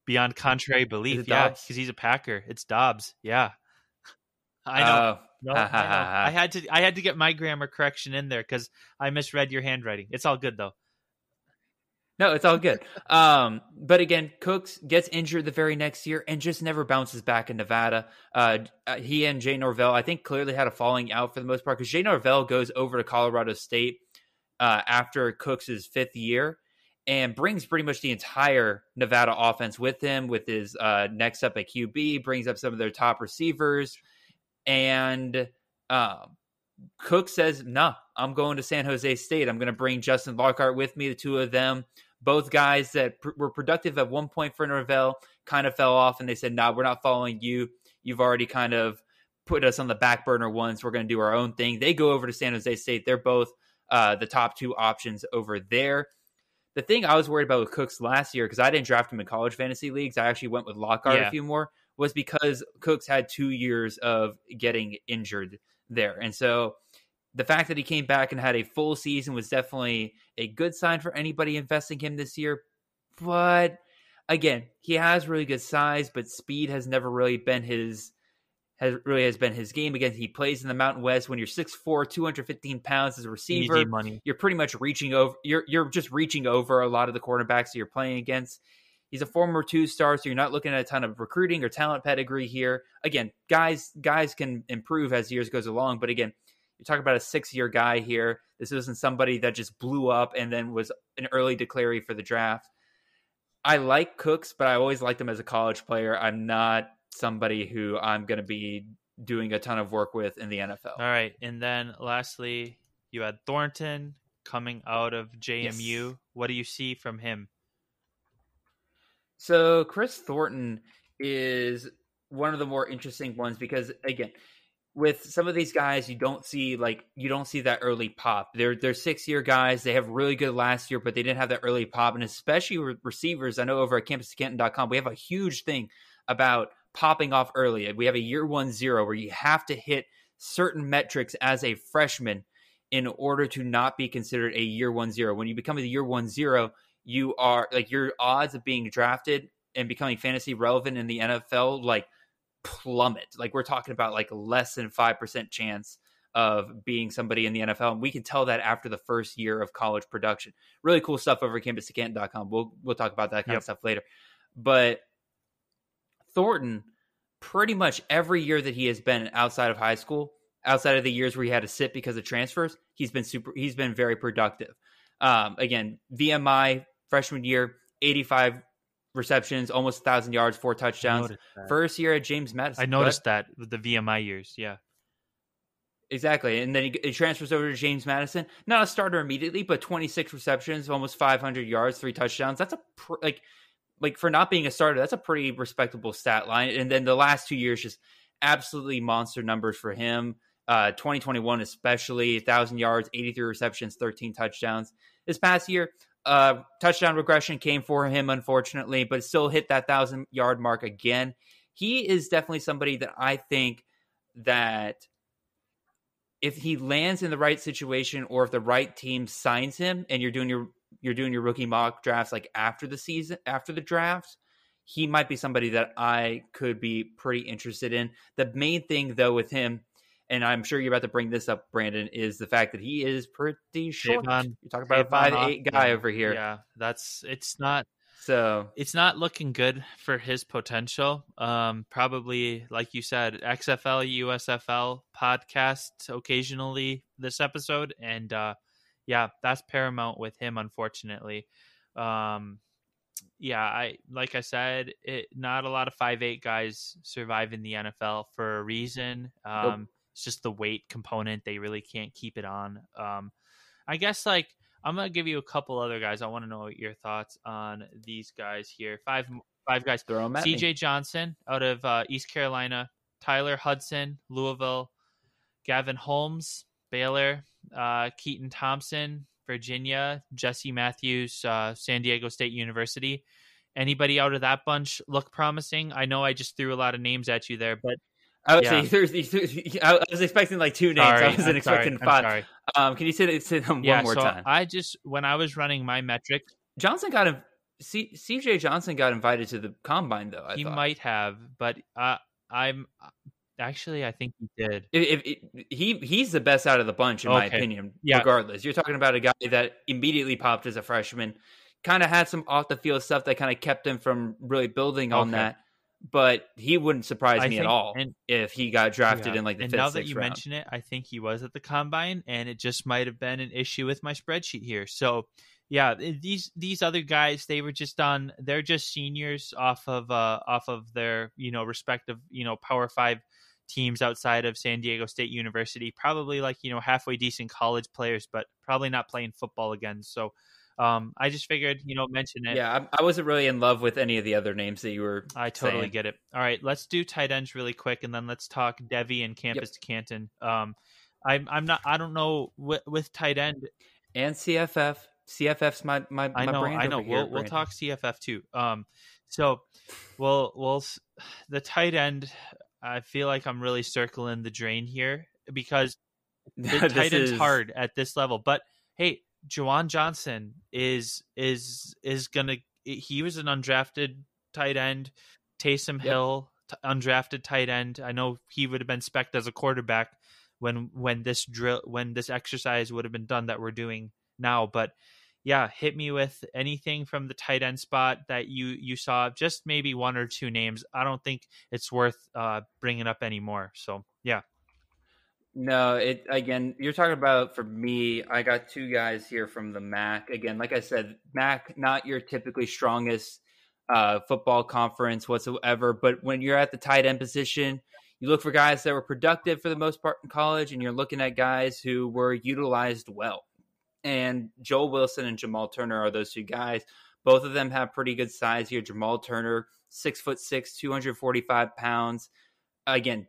Beyond contrary belief, yeah, because he's a Packer. It's Doubs, yeah. *laughs* I know. Uh, No, I, *laughs* I, had to. I had to get my grammar correction in there because I misread your handwriting. It's all good though. No, it's all good. um, but again, Cooks gets injured the very next year and just never bounces back in Nevada. Uh, uh he and Jay Norvell, I think, clearly had a falling out for the most part because Jay Norvell goes over to Colorado State uh, after Cooks's fifth year and brings pretty much the entire Nevada offense with him. With his uh, next up at QB, brings up some of their top receivers, and um, Cook says, "Nah, I'm going to San Jose State. I'm going to bring Justin Lockhart with me. The two of them, both guys that pr- were productive at one point for Norvell, kind of fell off, and they said, "Nah, we're not following you. You've already kind of put us on the back burner once. We're going to do our own thing." They go over to San Jose State. They're both uh, the top two options over there. The thing I was worried about with Cooks last year because I didn't draft him in college fantasy leagues. I actually went with Lockhart yeah. a few more was because Cooks had two years of getting injured there. And so the fact that he came back and had a full season was definitely a good sign for anybody investing him this year. But again, he has really good size, but speed has never really been his has really has been his game. Again, he plays in the Mountain West. When you're 6'4", 215 pounds as a receiver, you're pretty much reaching over. You're you're just reaching over a lot of the cornerbacks that you're playing against. He's a former two star, so you're not looking at a ton of recruiting or talent pedigree here. Again, guys guys can improve as years goes along, but again, you talk about a six year guy here. This isn't somebody that just blew up and then was an early declaree for the draft. I like Cooks, but I always liked him as a college player. I'm not somebody who I'm going to be doing a ton of work with in the NFL. All right, and then lastly, you had Thornton coming out of JMU. Yes. What do you see from him? So Kris Thornton is one of the more interesting ones because again, with some of these guys, you don't see like you don't see that early pop. They're they're six year guys. They have really good last year, but they didn't have that early pop. And especially with receivers, I know over at campus2canton.com, we have a huge thing about popping off early. We have a year one zero where you have to hit certain metrics as a freshman in order to not be considered a year one zero. When you become a year one zero, you are like your odds of being drafted and becoming fantasy relevant in the NFL like plummet. Like we're talking about like less than 5% chance of being somebody in the NFL. And we can tell that after the first year of college production. Really cool stuff over at campus2canton.com. We'll we'll talk about that kind yep. of stuff later. But Thornton, pretty much every year that he has been outside of high school, outside of the years where he had to sit because of transfers, he's been super he's been very productive. Um, again, VMI freshman year, 85 receptions, almost 1,000 yards, four touchdowns. First year at James Madison. I noticed that with the VMI years. Yeah. Exactly. And then he, he, transfers over to James Madison. Not a starter immediately, but 26 receptions, almost 500 yards, three touchdowns. That's a, pr- like, like for not being a starter, that's a pretty respectable stat line. And then the last two years, just absolutely monster numbers for him. Uh, 2021, especially 1,000 yards, 83 receptions, 13 touchdowns. This past year, uh, touchdown regression came for him, unfortunately, but still hit that thousand yard mark again. He is definitely somebody that I think that if he lands in the right situation or if the right team signs him and you're doing your you're doing your rookie mock drafts like after the season after the draft he might be somebody that i could be pretty interested in the main thing though with him and I'm sure you're about to bring this up, Branden, is the fact that he is pretty short. You're talking about a five eight guy over here. Yeah, that's it's not so it's not looking good for his potential. Um, probably like you said, XFL, USFL podcast occasionally this episode, and uh, yeah, that's paramount with him, unfortunately. Um, yeah, I like I said, it not a lot of five eight guys survive in the NFL for a reason. Um, nope it's just the weight component. They really can't keep it on. Um, I guess like I'm gonna give you a couple other guys. I want to know your thoughts on these guys here. Five five guys. Throw them C.J. Johnson out of uh, East Carolina. Tyler Hudson, Louisville. Gavin Holmes, Baylor. Uh, Keytaon Thompson, Virginia. Jesse Matthews, uh, San Diego State University. Anybody out of that bunch look promising? I know I just threw a lot of names at you there, but I was, yeah. *laughs* I was expecting like two names. Sorry, I wasn't I'm expecting sorry, five. Um, can you say, say them yeah, one more so time? I just when I was running my metric, Johnson got a C, CJ Johnson got invited to the combine though. I he thought. might have, but uh, I'm Actually, I think he did. If, if, if, he he's the best out of the bunch in okay. my opinion. Yeah. Regardless, you're talking about a guy that immediately popped as a freshman, kind of had some off the field stuff that kind of kept him from really building on okay. that. But he wouldn't surprise I me think, at all and, if he got drafted yeah. in like the and fifth. Now that you round. mention it, I think he was at the combine, and it just might have been an issue with my spreadsheet here. So yeah, these these other guys, they were just on. They're just seniors off of uh off of their you know respective you know Power Five teams outside of San Diego State University. Probably like you know halfway decent college players, but probably not playing football again. So um, I just figured, you know, mention it. Yeah, I, I, wasn't really in love with any of the other names that you were. I totally saying. get it. All right, let's do tight ends really quick, and then let's talk Devy and campus yep. to Canton. Um, I'm I'm not. I don't know with, with tight end and CFF. CFF's my my. I know. I know. We'll we'll talk CFF too. Um, so, well, well, the tight end. I feel like I'm really circling the drain here because *laughs* the tight end's is... hard at this level. But hey, Juwan Johnson is is is gonna. He was an undrafted tight end. Taysom yep. Hill, t- undrafted tight end. I know he would have been specced as a quarterback when when this drill when this exercise would have been done that we're doing now. But yeah, hit me with anything from the tight end spot that you you saw. Just maybe one or two names. I don't think it's worth uh, bringing up anymore. So yeah. No, it again. You're talking about for me. I got two guys here from the MAC. Again, like I said, MAC not your typically strongest uh, football conference whatsoever. But when you're at the tight end position, you look for guys that were productive for the most part in college, and you're looking at guys who were utilized well. And Joel Wilson and Jamal Turner are those two guys. Both of them have pretty good size here. Jamal Turner, six foot six, 245 pounds. Again,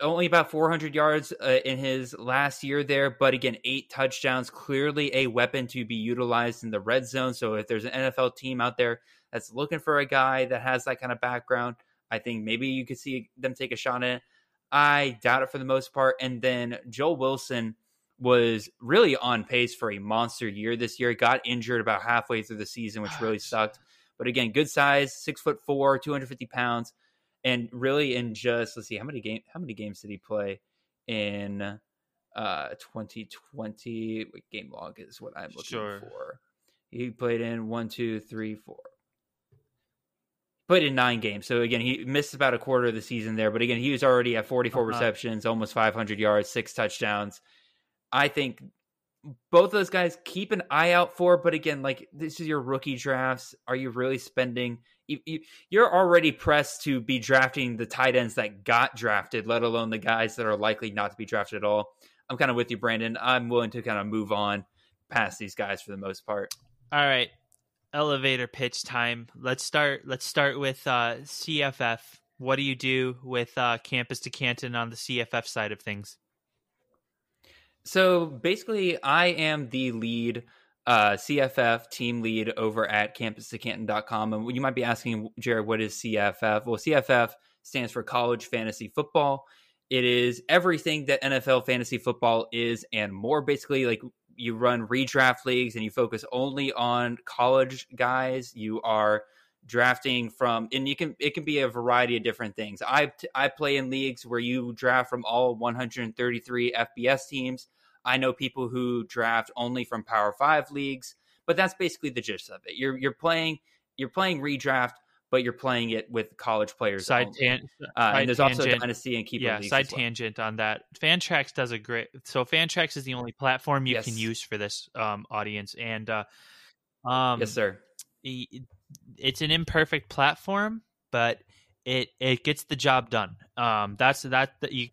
only about 400 yards uh, in his last year there, but again, eight touchdowns, clearly a weapon to be utilized in the red zone. So if there's an NFL team out there that's looking for a guy that has that kind of background, I think maybe you could see them take a shot at it. I doubt it for the most part. And then Joe Wilson was really on pace for a monster year this year. Got injured about halfway through the season, which really sucked. But again, good size, six foot four, 250 pounds and really in just let's see how many game how many games did he play in uh 2020 what game log is what i'm looking sure. for he played in one two three four played in nine games so again he missed about a quarter of the season there but again he was already at 44 uh-huh. receptions almost 500 yards six touchdowns i think both those guys keep an eye out for but again like this is your rookie drafts are you really spending you, you're already pressed to be drafting the tight ends that got drafted, let alone the guys that are likely not to be drafted at all. I'm kind of with you, Branden. I'm willing to kind of move on past these guys for the most part. All right, elevator pitch time. Let's start. Let's start with uh, CFF. What do you do with uh, campus to Canton on the CFF side of things? So basically, I am the lead uh, CFF team lead over at campus2canton.com. And you might be asking, Jared, what is CFF? Well, CFF stands for College Fantasy Football. It is everything that NFL fantasy football is and more. Basically, like you run redraft leagues and you focus only on college guys. You are drafting from and you can it can be a variety of different things. I I play in leagues where you draft from all 133 FBS teams. I know people who draft only from Power Five leagues, but that's basically the gist of it. You're you're playing you're playing redraft, but you're playing it with college players. Side, tan- uh, and there's tangent. also dynasty and keeper. Yeah, side well. tangent on that. Fantrax does a great. So Fantrax is the only platform you yes. can use for this um, audience, and uh, um, yes, sir. It's an imperfect platform, but it it gets the job done. Um, that's that. that you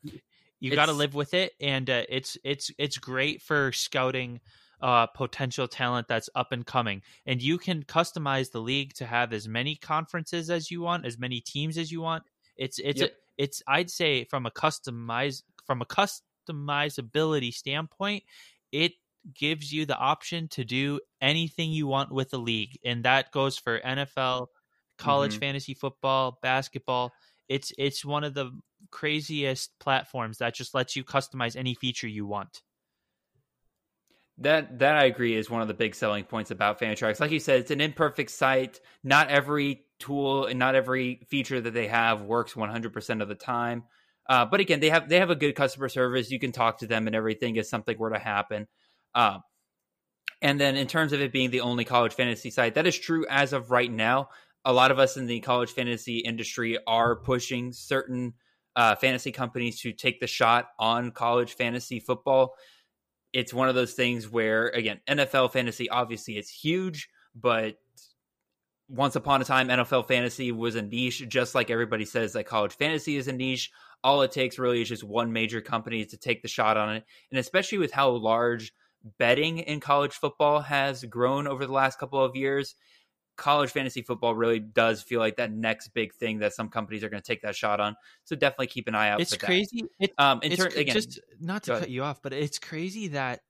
you got to live with it, and uh, it's it's it's great for scouting uh, potential talent that's up and coming. And you can customize the league to have as many conferences as you want, as many teams as you want. It's it's yep. it's I'd say from a customize from a customizability standpoint, it gives you the option to do anything you want with the league, and that goes for NFL, college mm-hmm. fantasy football, basketball. It's it's one of the craziest platforms that just lets you customize any feature you want. That that I agree is one of the big selling points about Fantrax. Like you said, it's an imperfect site. Not every tool and not every feature that they have works 100% of the time. Uh, but again, they have they have a good customer service. You can talk to them and everything if something were to happen. Uh, and then in terms of it being the only college fantasy site, that is true as of right now. A lot of us in the college fantasy industry are pushing certain uh, fantasy companies to take the shot on college fantasy football. It's one of those things where, again, NFL fantasy obviously is huge, but once upon a time, NFL fantasy was a niche, just like everybody says that college fantasy is a niche. All it takes really is just one major company to take the shot on it. And especially with how large betting in college football has grown over the last couple of years, college fantasy football really does feel like that next big thing that some companies are going to take that shot on. So definitely keep an eye out. It's crazy. It, um, in it's again, just not to cut you off, but it's crazy that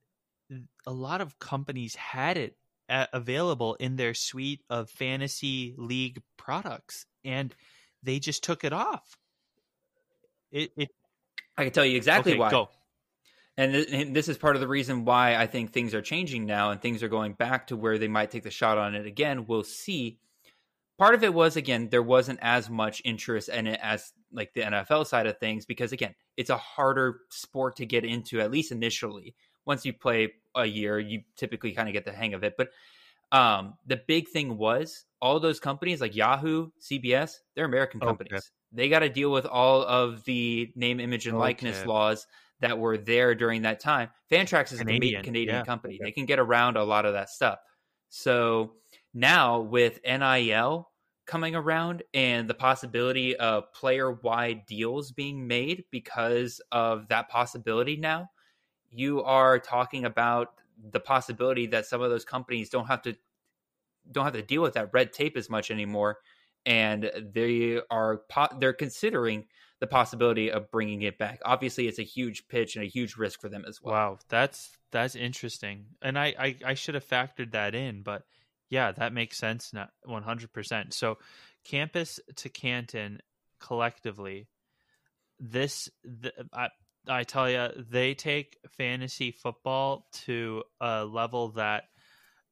a lot of companies had it available in their suite of fantasy league products, and they just took it off. It, it I can tell you exactly okay, why. Go. And, th- and this is part of the reason why I think things are changing now and things are going back to where they might take the shot on it again. We'll see. Part of it was again there wasn't as much interest in it as like the NFL side of things because again it's a harder sport to get into at least initially. Once you play a year, you typically kind of get the hang of it. But um, the big thing was all those companies like Yahoo, CBS, they're American companies. Okay. They got to deal with all of the name, image, and likeness okay. laws that were there during that time. Fantrax is Canadian, a Canadian yeah. company. Okay. They can get around a lot of that stuff. So now with NIL coming around and the possibility of player wide deals being made because of that possibility now, you are talking about the possibility that some of those companies don't have to don't have to deal with that red tape as much anymore and they are they're considering the possibility of bringing it back. Obviously, it's a huge pitch and a huge risk for them as well. Wow, that's that's interesting, and I I, I should have factored that in, but yeah, that makes sense. Not one hundred percent. So, campus to Canton collectively, this the, I, I tell you, they take fantasy football to a level that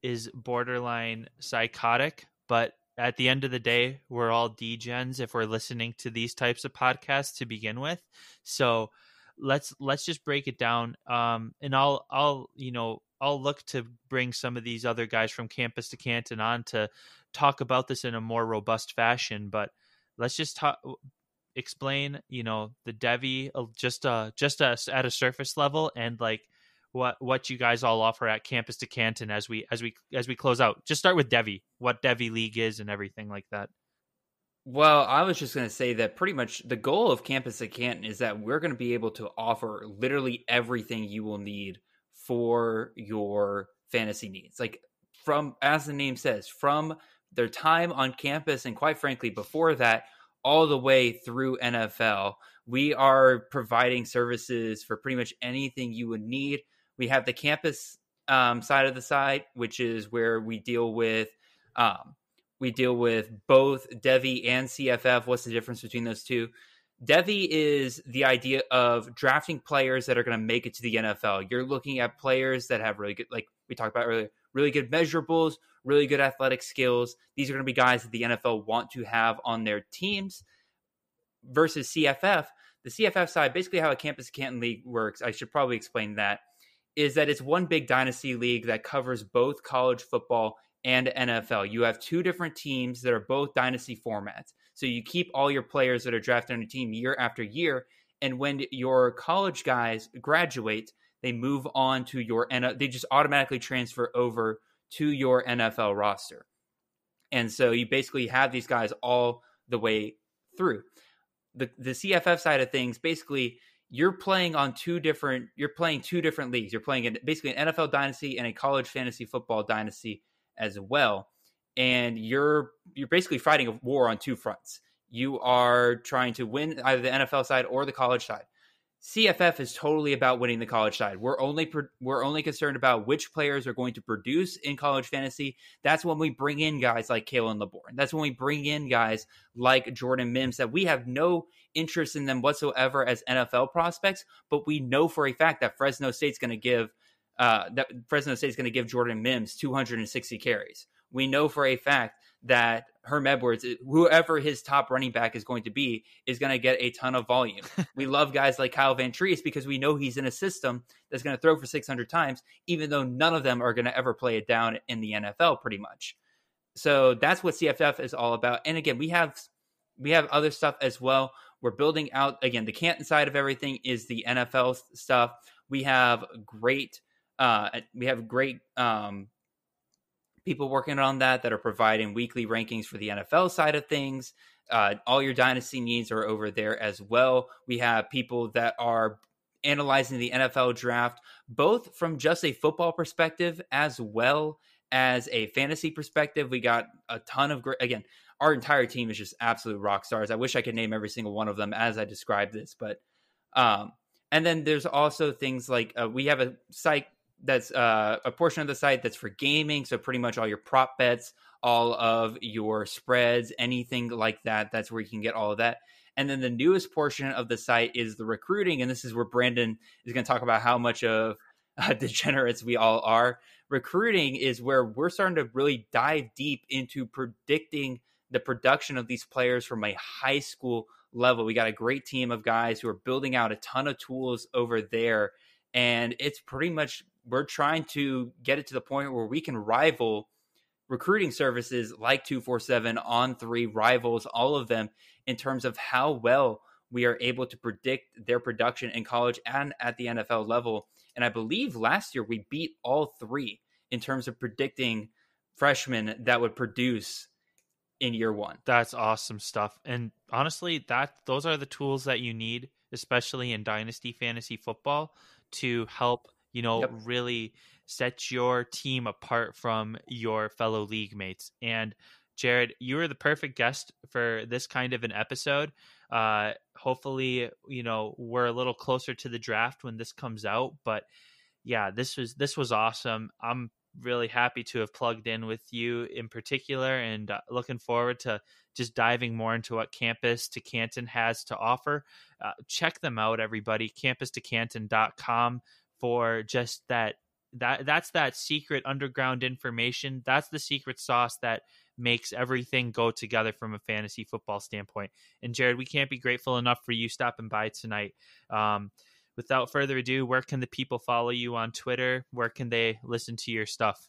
is borderline psychotic, but at the end of the day, we're all degens if we're listening to these types of podcasts to begin with. So let's let's just break it down. Um, and I'll I'll you know I'll look to bring some of these other guys from campus to Canton on to talk about this in a more robust fashion. But let's just talk explain you know the devy uh, just uh just us at a surface level and like what what you guys all offer at campus to canton as we as we as we close out. Just start with devy what devy league is and everything like that. Well i was just going to say that pretty much the goal of campus to canton is that we're going to be able to offer literally everything you will need for your fantasy needs. Like from as the name says from their time on campus and quite frankly before that all the way through NFL. We are providing services for pretty much anything you would need we have the campus um, side of the site, which is where we deal with um, we deal with both Devy and CFF. What's the difference between those two? Devy is the idea of drafting players that are going to make it to the NFL. You're looking at players that have really good, like we talked about earlier, really good measurables, really good athletic skills. These are going to be guys that the NFL want to have on their teams. Versus CFF, the CFF side, basically how a campus Canton league works. I should probably explain that is that it's one big dynasty league that covers both college football and NFL. You have two different teams that are both dynasty formats. So you keep all your players that are drafted on your team year after year. And when your college guys graduate, they move on to your they just automatically transfer over to your NFL roster. And so you basically have these guys all the way through. The the CFF side of things basically you're playing on two different you're playing two different leagues. You're playing in basically an nfl dynasty and a college fantasy football dynasty as well. And you're you're basically fighting a war on two fronts. You are trying to win either the nfl side or the college side CFF is totally about winning the college side. We're only we're only concerned about which players are going to produce in college fantasy. That's when we bring in guys like Khalan Laborn. That's when we bring in guys like Jordan Mims that we have no interest in them whatsoever as NFL prospects, but we know for a fact that Fresno State's going to give uh, that Fresno State's going to give Jordan Mims 260 carries. We know for a fact that Herm Edwards, whoever his top running back is going to be, is going to get a ton of volume. *laughs* we love guys like Kyle Vantrease because we know he's in a system that's going to throw for 600 times, even though none of them are going to ever play it down in the NFL, pretty much. So that's what CFF is all about. And again, we have we have other stuff as well. We're building out again the Canton side of everything is the NFL stuff. We have great uh, we have great um, people working on that that are providing weekly rankings for the NFL side of things. Uh, all your dynasty needs are over there as well. We have people that are analyzing the NFL draft, both from just a football perspective as well as a fantasy perspective. We got a ton of great, again, our entire team is just absolute rock stars. I wish I could name every single one of them as I described this, but, um, and then there's also things like uh, we have a site that's uh, a portion of the site that's for gaming. So pretty much all your prop bets, all of your spreads, anything like that. That's where you can get all of that. And then the newest portion of the site is the recruiting, and this is where Branden is going to talk about how much of *laughs* uh, degenerates we all are. Recruiting is where we're starting to really dive deep into predicting the production of these players from a high school level. We got a great team of guys who are building out a ton of tools over there. And it's pretty much we're trying to get it to the point where we can rival recruiting services like 247 On3 rivals all of them in terms of how well we are able to predict their production in college and at the NFL level. And I believe last year we beat all three in terms of predicting freshmen that would produce in year 1 that's awesome stuff. And honestly that those are the tools that you need especially in dynasty fantasy football to help you know, yep. really set your team apart from your fellow league mates. And Jared, you are the perfect guest for this kind of an episode. Uh, hopefully, you know, we're a little closer to the draft when this comes out, but yeah, this was this was awesome. I'm really happy to have plugged in with you in particular and uh, looking forward to just diving more into what Campus 2 Canton has to offer uh, check them out everybody Campus 2 Canton.com for just that that that's that secret underground information. That's the secret sauce that makes everything go together from a fantasy football standpoint. And jared we can't be grateful enough for you stopping by tonight. Um, without further ado where can the people follow you on twitter? Where can they listen to your stuff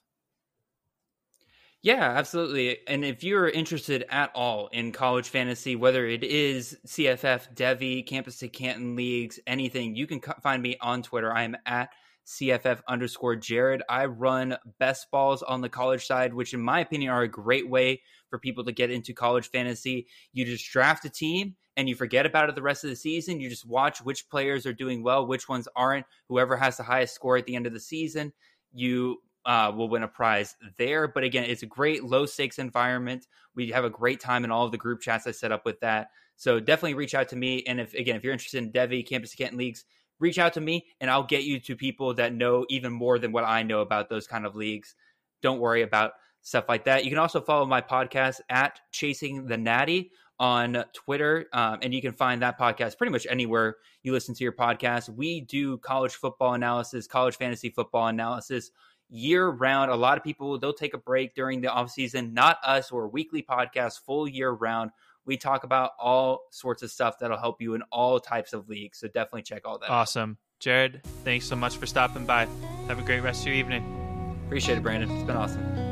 yeah, absolutely. And if you're interested at all in college fantasy, whether it is CFF, Devy, Campus 2 Canton leagues, anything, you can find me on Twitter. I am at CFF underscore Jared. I run best balls on the college side, which in my opinion are a great way for people to get into college fantasy. You just draft a team and you forget about it the rest of the season. You just watch which players are doing well, which ones aren't. Whoever has the highest score at the end of the season, you uh, will win a prize there. But again, it's a great low stakes environment. We have a great time in all of the group chats I set up with that. So definitely reach out to me. And if again, if you're interested in Devy Campus Canton leagues, reach out to me and I'll get you to people that know even more than what I know about those kind of leagues. Don't worry about stuff like that. You can also follow my podcast at Chasing the Natty on Twitter, um, and you can find that podcast pretty much anywhere you listen to your podcast. We do college football analysis, college fantasy football analysis year round. A lot of people they'll take a break during the off season. Not us. We're a weekly podcast, full year round. We talk about all sorts of stuff that'll help you in all types of leagues. So definitely check all that. Awesome, out. Jared. Thanks so much for stopping by. Have a great rest of your evening. Appreciate it, Branden. It's been awesome.